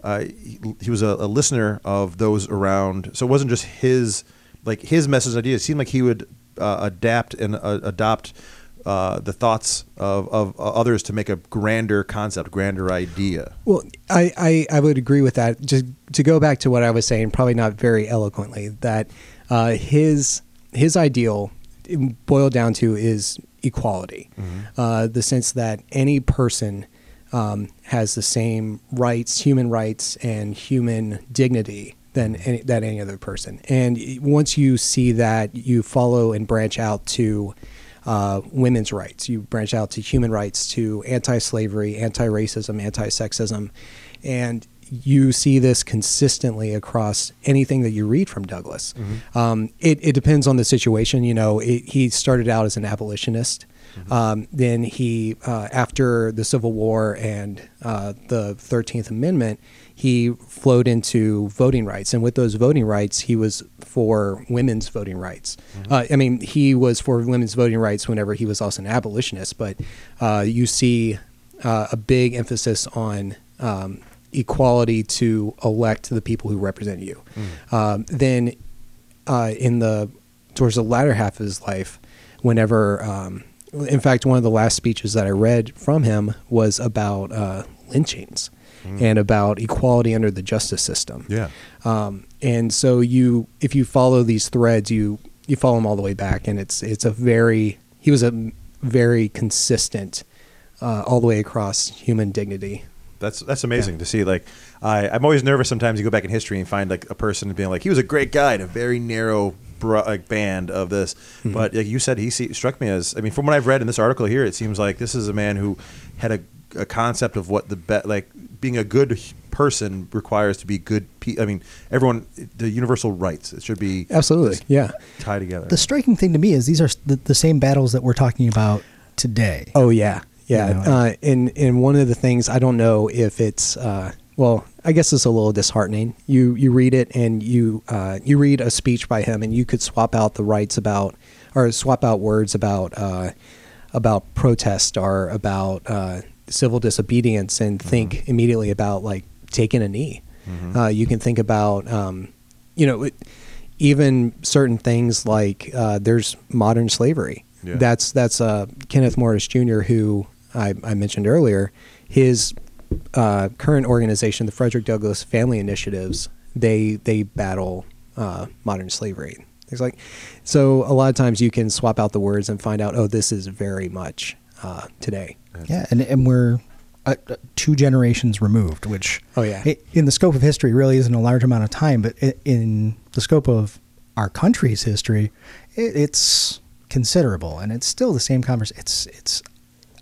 uh, he, he was a, a listener of those around. So it wasn't just his like his message ideas. It seemed like he would uh, adapt and uh, adopt uh, the thoughts of, of others to make a grander concept, grander idea. Well, I, I, I would agree with that. Just to go back to what I was saying, probably not very eloquently, that uh, his his ideal boiled down to is equality, uh, the sense that any person um, has the same rights, human rights, and human dignity than any, that any other person. And once you see that, you follow and branch out to uh, women's rights. You branch out to human rights, to anti-slavery, anti-racism, anti-sexism, and you see this consistently across anything that you read from Douglass. Um, it, it depends on the situation. You know, it, he started out as an abolitionist. Um, then he, uh, after the Civil War and uh, the Thirteenth Amendment, he flowed into voting rights, and with those voting rights, he was for women's voting rights. Uh, I mean, he was for women's voting rights whenever he was also an abolitionist, but uh, you see uh, a big emphasis on um, equality to elect the people who represent you. Um, then, uh, in the towards the latter half of his life, whenever, um, in fact, one of the last speeches that I read from him was about uh, lynchings and about equality under the justice system. Yeah. Um, and so you, if you follow these threads, you you follow them all the way back, and it's it's a very he was a very consistent uh, all the way across human dignity. That's that's amazing Yeah. to see. Like, I, I'm always nervous sometimes. You go back in history and find like a person being like, he was a great guy in a very narrow bro- like band of this. Hmm. But like you said, he see, struck me as. I mean, from what I've read in this article here, it seems like this is a man who had a, a concept of what the be- like being a good person requires to be good. Pe- I mean, everyone the universal rights. It should be Absolutely, yeah. tied together. the striking thing to me is these are the, the same battles that we're talking about today. Oh yeah, yeah. You know, uh, and and one of the things I don't know if it's uh, well, I guess it's a little disheartening. You you read it and you uh, you read a speech by him and you could swap out the rights about or swap out words about uh, about protest or about uh, civil disobedience and think immediately about like taking a knee. Uh, you can think about um, you know. It, even certain things like uh, there's modern slavery. Yeah. That's that's uh, Kenneth Morris Jr., who I, I mentioned earlier. His uh, current organization, the Frederick Douglass Family Initiatives, they they battle uh, modern slavery. Things like so. A lot of times you can swap out the words and find out, oh, this is very much uh, today. Yeah, and and we're uh, uh, two generations removed, which Oh, yeah. i- in the scope of history really isn't a large amount of time, but i- in the scope of our country's history, it, it's considerable, and it's still the same conversation. It's it's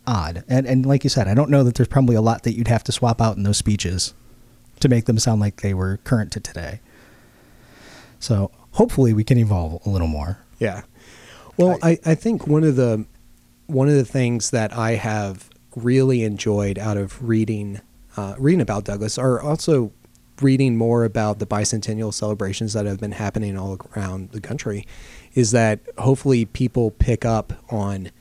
odd, and and like you said, I don't know that there's probably a lot that you'd have to swap out in those speeches to make them sound like they were current to today. So hopefully we can evolve a little more. Yeah. Well, I, I think one of the one of the things that I have really enjoyed out of reading uh, reading about Douglass are also reading more about the bicentennial celebrations that have been happening all around the country is that hopefully people pick up on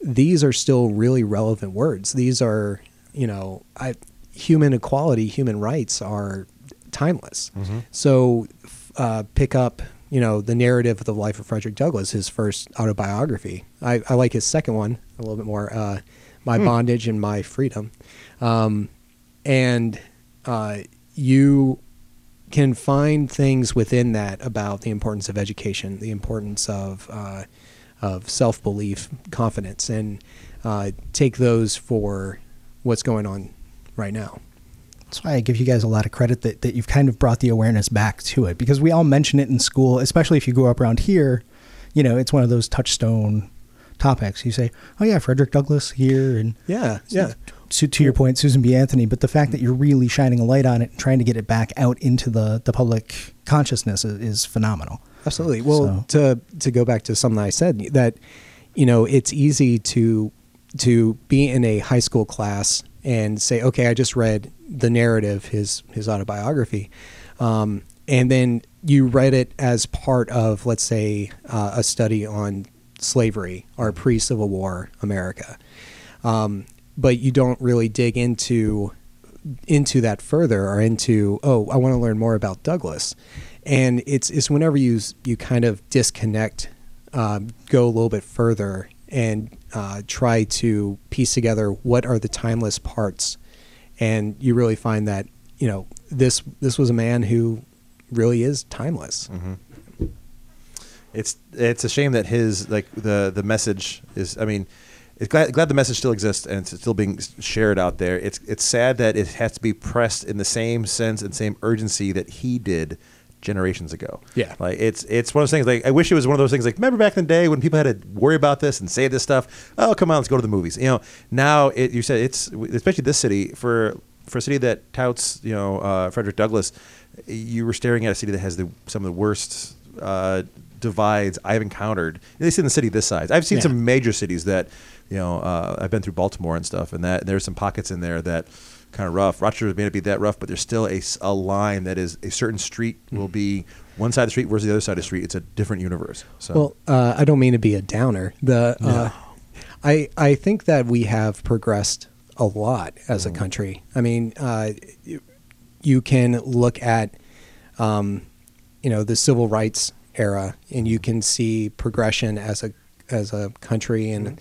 these are still really relevant words. These are, you know, I, human equality, human rights are timeless. So uh, pick up, you know, the narrative of the life of Frederick Douglass, his first autobiography. I, I like his second one a little bit more, uh, My Bondage and My Freedom. Um, and uh, you can find things within that about the importance of education, the importance of uh, of self belief, confidence, and uh, take those for what's going on right now. That's why I give you guys a lot of credit that, that you've kind of brought the awareness back to it because we all mention it in school, especially if you grow up around here. You know, it's one of those touchstone topics. You say, "Oh yeah, Frederick Douglass here," and Yeah, yeah. to, to your point, Susan B. Anthony. But the fact that you're really shining a light on it and trying to get it back out into the the public consciousness is, is phenomenal. Absolutely. Well, to to go back to something I said that you know it's easy to to be in a high school class and say, okay, I just read the narrative, his his autobiography, um, and then you read it as part of, let's say, uh, a study on slavery or pre-Civil War America, um, but you don't really dig into into that further or into oh I want to learn more about Douglass, and it's it's whenever you you kind of disconnect, um, go a little bit further and uh, try to piece together what are the timeless parts, and you really find that you know this this was a man who really is timeless. It's it's a shame that his like the the message is. I mean, it's glad glad the message still exists and it's still being shared out there. It's it's sad that it has to be pressed in the same sense and same urgency that he did generations ago. Yeah. like it's it's one of those things. Like I wish it was one of those things. Like remember back in the day when people had to worry about this and say this stuff. Oh come on, let's go to the movies. You know now it, you said it's especially this city for for a city that touts you know uh, Frederick Douglass. You were staring at a city that has the some of the worst uh, divides I've encountered. At least in the city this size, I've seen Yeah. some major cities that you know uh, I've been through Baltimore and stuff, and that there's some pockets in there that kind of rough. Rochester may not be that rough, but there's still a, a line that is a certain street will be one side of the street versus the other side of the street. It's a different universe. So Well, uh, I don't mean to be a downer. The uh, I I think that we have progressed a lot as a country. I mean, uh, you, you can look at um, you know the civil rights era, and you can see progression as a as a country, and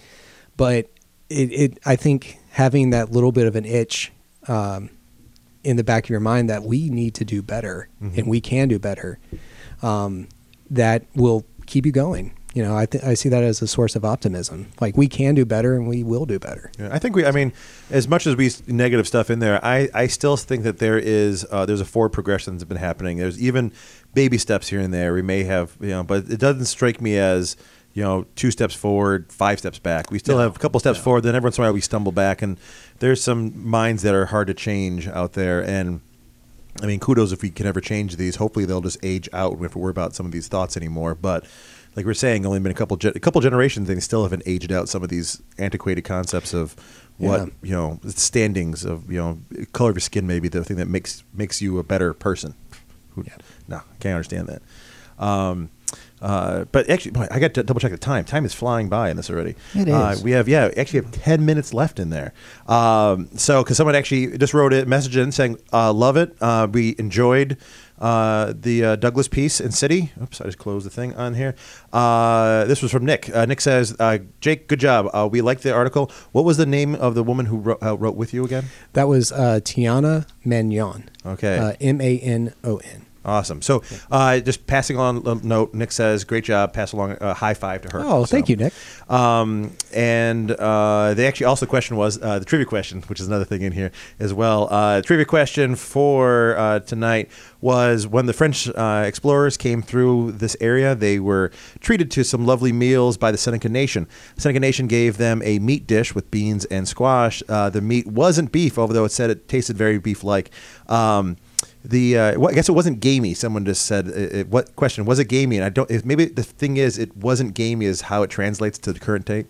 but it, it I think having that little bit of an itch. Um, in the back of your mind that we need to do better and we can do better um, that will keep you going you know I, th- I see that as a source of optimism like we can do better and we will do better Yeah, I think we. I mean, as much as we s- negative stuff in there, I, I still think that there is uh, there's a forward progression that's been happening. There's even baby steps here and there. We may have you know, but it doesn't strike me as you know two steps forward, five steps back. We still No, have a couple steps forward. Then every once in a while we stumble back, and there's some minds that are hard to change out there. And I mean, kudos if we can ever change these. Hopefully, they'll just age out. We have to worry about some of these thoughts anymore. But like we're saying, only been a couple ge- a couple generations, and they still haven't aged out some of these antiquated concepts of what Yeah. you know standings of you know color of your skin. Maybe the thing that makes makes you a better person. Who, yeah. No, can't understand that. Um, uh, but actually, boy, I got to double check the time. Time is flying by in this already. It Uh, we have yeah, actually have ten minutes left in there. Um, so because someone actually just wrote a message in saying, uh, "Love it. Uh, we enjoyed." Uh, the uh, Douglass piece in City. Oops, I just closed the thing on here. Uh, this was from Nick. Uh, Nick says, uh, "Jake, good job. Uh, we liked the article. What was the name of the woman who wrote, uh, wrote with you again?" that was uh, Tianna Mañon Okay. uh, m-a-n-o-n Awesome. So, uh, just passing on a note, Nick says, "Great job." Pass along a high five to her. Oh, thank So, you, Nick. Um, and uh, they actually also the question was uh, the trivia question, which is another thing in here as well. Uh, trivia question for uh, tonight was when the French uh, explorers came through this area, they were treated to some lovely meals by the Seneca Nation. The Seneca Nation gave them a meat dish with beans and squash. Uh, the meat wasn't beef, although it said it tasted very beef-like. Um, the uh, well, I guess it wasn't gamey. Someone just said, uh, uh, "What question was it gamey?" And I don't. If maybe the thing is, it wasn't gamey, is how it translates to the current day.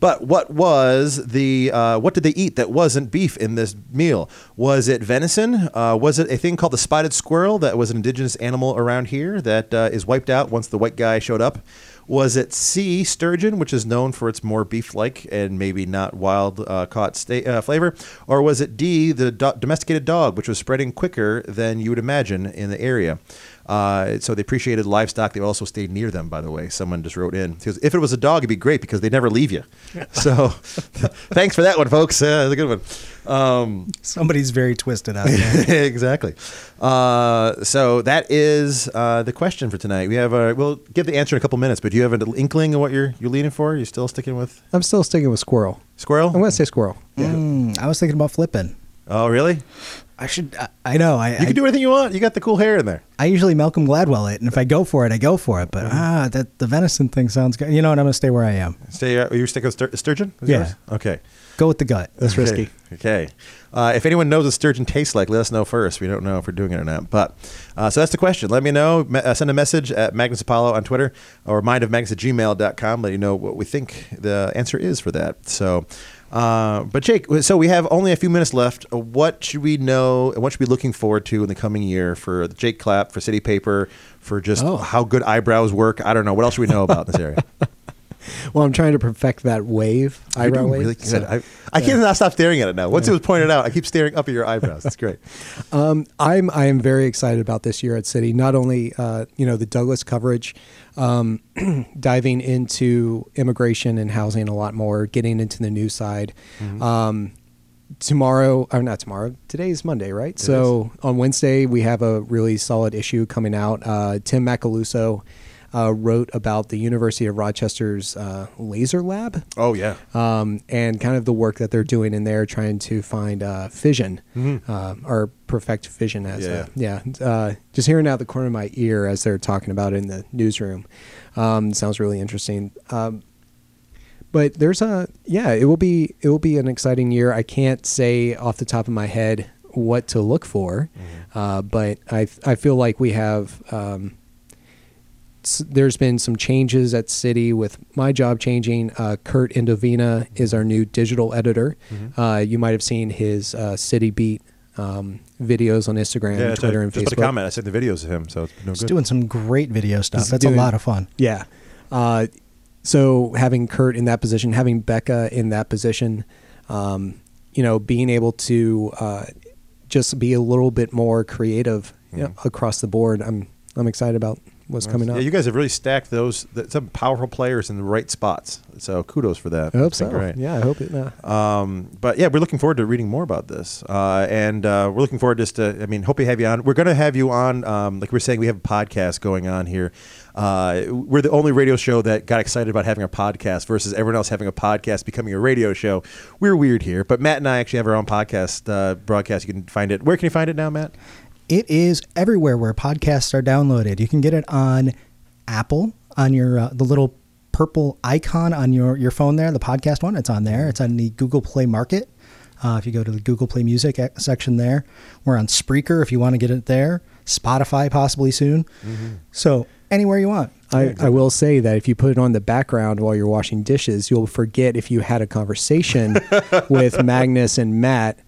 But what was the uh, what did they eat that wasn't beef in this meal? Was it venison? Uh, was it a thing called the spotted squirrel that was an indigenous animal around here that uh, is wiped out once the white guy showed up? Was it C, sturgeon, which is known for its more beef like and maybe not wild uh, caught sta- uh, flavor? Or was it D, the do- domesticated dog, which was spreading quicker than you would imagine in the area? Uh, so they appreciated livestock. They also stayed near them, by the way. Someone just wrote in. Because if it was a dog, it'd be great because they never leave you. So thanks for that one, folks. Uh, that's a good one. Um, Somebody's very twisted out there. exactly. Uh, so that is uh, the question for tonight. We have a. We'll give the answer in a couple minutes. But do you have an inkling of what you're you're leaning for? You still sticking with I'm still sticking with squirrel. squirrel? I'm going to say squirrel. Mm, I was thinking about flipping. oh, really? I should. I, I know. I, You I, can do anything you want. You got the cool hair in there. I usually Malcolm Gladwell it, and if I go for it, I go for it. But ah, that the venison thing sounds good. You know what? I'm gonna stay where I am. Stay. Uh, you sticking with stur- sturgeon? Yeah. yours? Okay. Go with the gut. That's okay. risky. Okay. Uh, if anyone knows what sturgeon tastes like, let us know first. We don't know if we're doing it or not. But uh, so that's the question. Let me know. Uh, send a message at Magnus Apollo on Twitter or mindofmagnus at gmail.com. Let you know what we think the answer is for that. So, uh, but Jake, so we have only a few minutes left. Uh, What should we know and what should we be looking forward to in the coming year for the Jake Clapp, for City Paper, for just Oh. how good eyebrows work? I don't know. What else should we know about this area? Well, I'm trying to perfect that wave, You're eyebrow wave. really good. so- I, I can't stop staring at it now. Once it was pointed out, I keep staring up at your eyebrows. That's great. Um, I'm I am very excited about this year at City. Not only uh, you know the Douglass coverage, um, diving into immigration and housing a lot more, getting into the news side. Um, tomorrow, or not tomorrow. Today is Monday, right? so on Wednesday we have a really solid issue coming out. Uh, Tim Macaluso. Uh, wrote about the University of Rochester's uh, laser lab, Oh yeah. um, and kind of the work that they're doing in there, trying to find uh, fission uh, or perfect fission. As Yeah. yeah, yeah. Uh, just hearing out the corner of my ear as they're talking about it in the newsroom um, sounds really interesting. Um, but there's a yeah, it will be it will be an exciting year. I can't say off the top of my head what to look for, uh, but I I feel like we have. Um, there's been some changes at City with my job changing. Uh, Kurt Indovina is our new digital editor. Uh, you might have seen his uh, City Beat um, videos on Instagram, yeah, Twitter, to, and just Facebook. put a comment. I sent the videos of him, so it's been no He's good. doing some great video stuff. He's That's doing- a lot of fun. Yeah. Uh, so having Kurt in that position, having Becca in that position, um, you know, being able to uh, just be a little bit more creative you know, Mhm. across the board, I'm I'm excited about what's coming up. Yeah, you guys have really stacked those th- some powerful players in the right spots. So kudos for that. I hope so. Great. Yeah, I hope it. Uh, Um, but yeah, we're looking forward to reading more about this, uh, and uh, we're looking forward just to. I mean, hope we have you on. We're going to have you on. Um, like we we're saying, we have a podcast going on here. Uh, we're the only radio show that got excited about having a podcast versus everyone else having a podcast becoming a radio show. We're weird here, but Matt and I actually have our own podcast uh, broadcast. You can find it. Where can you find it now, Matt? It is everywhere where podcasts are downloaded. You can get it on Apple on your uh, the little purple icon on your your phone there, the podcast one. It's on there. It's on the Google Play Market. Uh, if you go to the Google Play Music e- section there, we're on Spreaker if you want to get it there. Spotify possibly soon. So anywhere you want. I, I will say that if you put it on the background while you're washing dishes, you'll forget if you had a conversation with Magnus and Matt,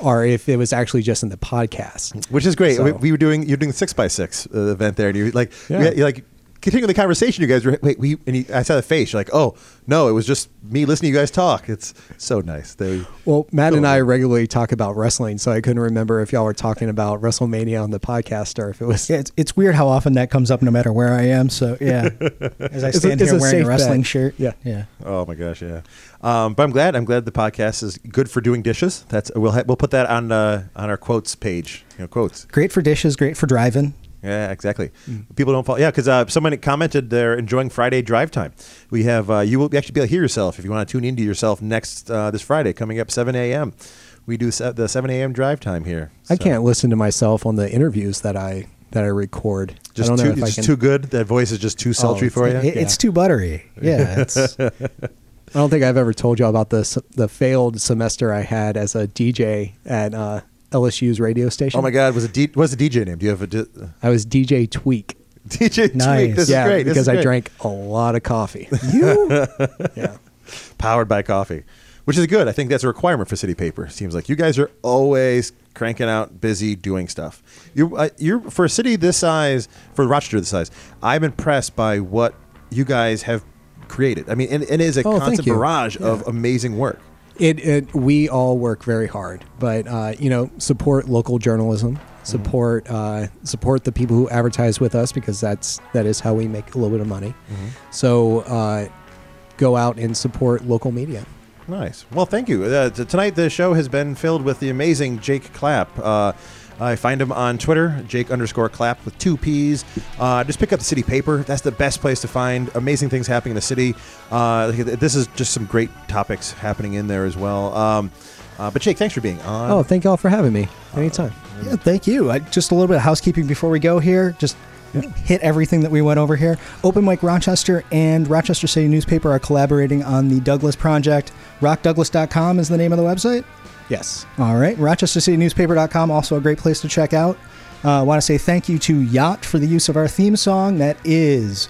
or if it was actually just in the podcast. which is great. So- We, we were doing you're doing the six by six uh, event there, and you like Yeah. you like continuing the conversation. You guys were wait, we and you, I saw the face. You're like, oh no, it was just me listening to you guys talk. It's so nice. They, Well, Matt and I Totally. regularly talk about wrestling, so I couldn't remember if y'all were talking about WrestleMania on the podcast or if it was. Yeah, it's, it's weird how often that comes up no matter where I am. So yeah, as I It's a- stand it's here a wearing a safe wrestling bet. shirt. Yeah. yeah. oh my gosh, yeah. Um, but I'm glad. I'm glad the podcast is good for doing dishes. That's we'll ha- we'll put that on uh, on our quotes page. You know, quotes. Great for dishes. Great for driving. Yeah, exactly. People don't follow. Yeah, because uh, someone commented they're enjoying Friday drive time. We have uh, you will actually be able to hear yourself if you want to tune into yourself next uh, this Friday coming up 7 a.m. We do the 7 a.m. drive time here. I can't listen to myself on the interviews that I that I record. Just I don't too, know if I can. too good. That voice is just too sultry it's- for you. It- It's too buttery. Yeah, it's I don't think I've ever told you about the the failed semester I had as a DJ at uh, LSU's radio station. oh my God, was it D- what's the DJ name? Do you have a di- I was DJ Tweak. DJ Nice. Tweet? This yeah, is great. This because is I drank a lot of coffee. you. yeah. powered by coffee, which is good. I think that's a requirement for City Paper. Seems like you guys are always cranking out, busy doing stuff. You, uh, you're for a city this size, for Rochester this size. I'm impressed by what you guys have created. I mean, and, and it is a Oh, constant barrage of amazing work. It, it we all work very hard, but uh, you know, support local journalism, support uh, support the people who advertise with us because that's that is how we make a little bit of money. So uh, go out and support local media. Nice. Well, thank you. Uh, t- tonight, the show has been filled with the amazing Jake Clapp. Uh, I find him on Twitter, Jake underscore Clapp with two P's. Uh, just pick up the City Paper. That's the best place to find amazing things happening in the city. Uh, this is just some great topics happening in there as well. Um, uh, but Jake, thanks for being on. Oh, thank y'all for having me. Anytime. Yeah, thank you. I, just a little bit of housekeeping before we go here. Just hit everything that we went over here. Open Mic Rochester and Rochester City Newspaper are collaborating on the Douglass Project. RockDouglas.com is the name of the website. Yes. All right. RochesterCityNewspaper.com, also a great place to check out. I uh, want to say thank you to Yacht for the use of our theme song. That is.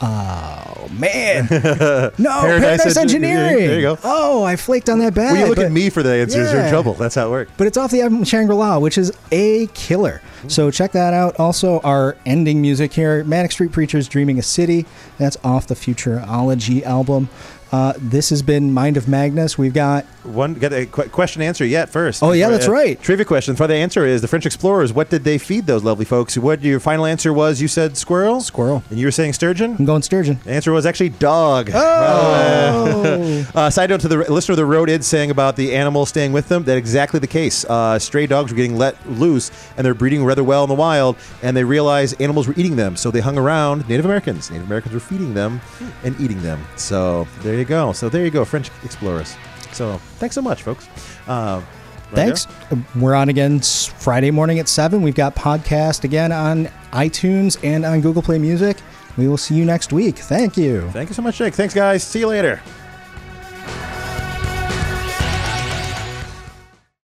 Oh man! No, Paradise, Engi- Engineering. there you go. Oh, I flaked on that bad. when you look but- at me for the answers, you're in trouble. That's how it works. but it's off the album Shangri La, which is a killer. So check that out. Also, our ending music here Manic Street Preachers Dreaming a City. That's off the Futurology album. Uh, this has been Mind of Magnus. We've got One got a qu- question answer yet first. Oh, yeah, that's right. Trivia question. For the answer is the French explorers. What did they feed those lovely folks? What your final answer was? You said squirrel. Squirrel. And you were saying sturgeon. I'm going Sturgeon. The answer was actually dog. Oh, Uh, side note to the listener of the road id saying about the animals staying with them. That's exactly the case. Uh, stray dogs were getting let loose and they're breeding rather well in the wild, and they realized animals were eating them, so they hung around. Native Americans. Native Americans were feeding them and eating them. So there you go. So there you go, French explorers. So thanks so much, folks. Uh, thanks. We're on again Friday morning at 7. We've got podcast again on iTunes and on Google Play Music. We will see you next week. Thank you. Thank you so much, Jake. Thanks, guys. See you later.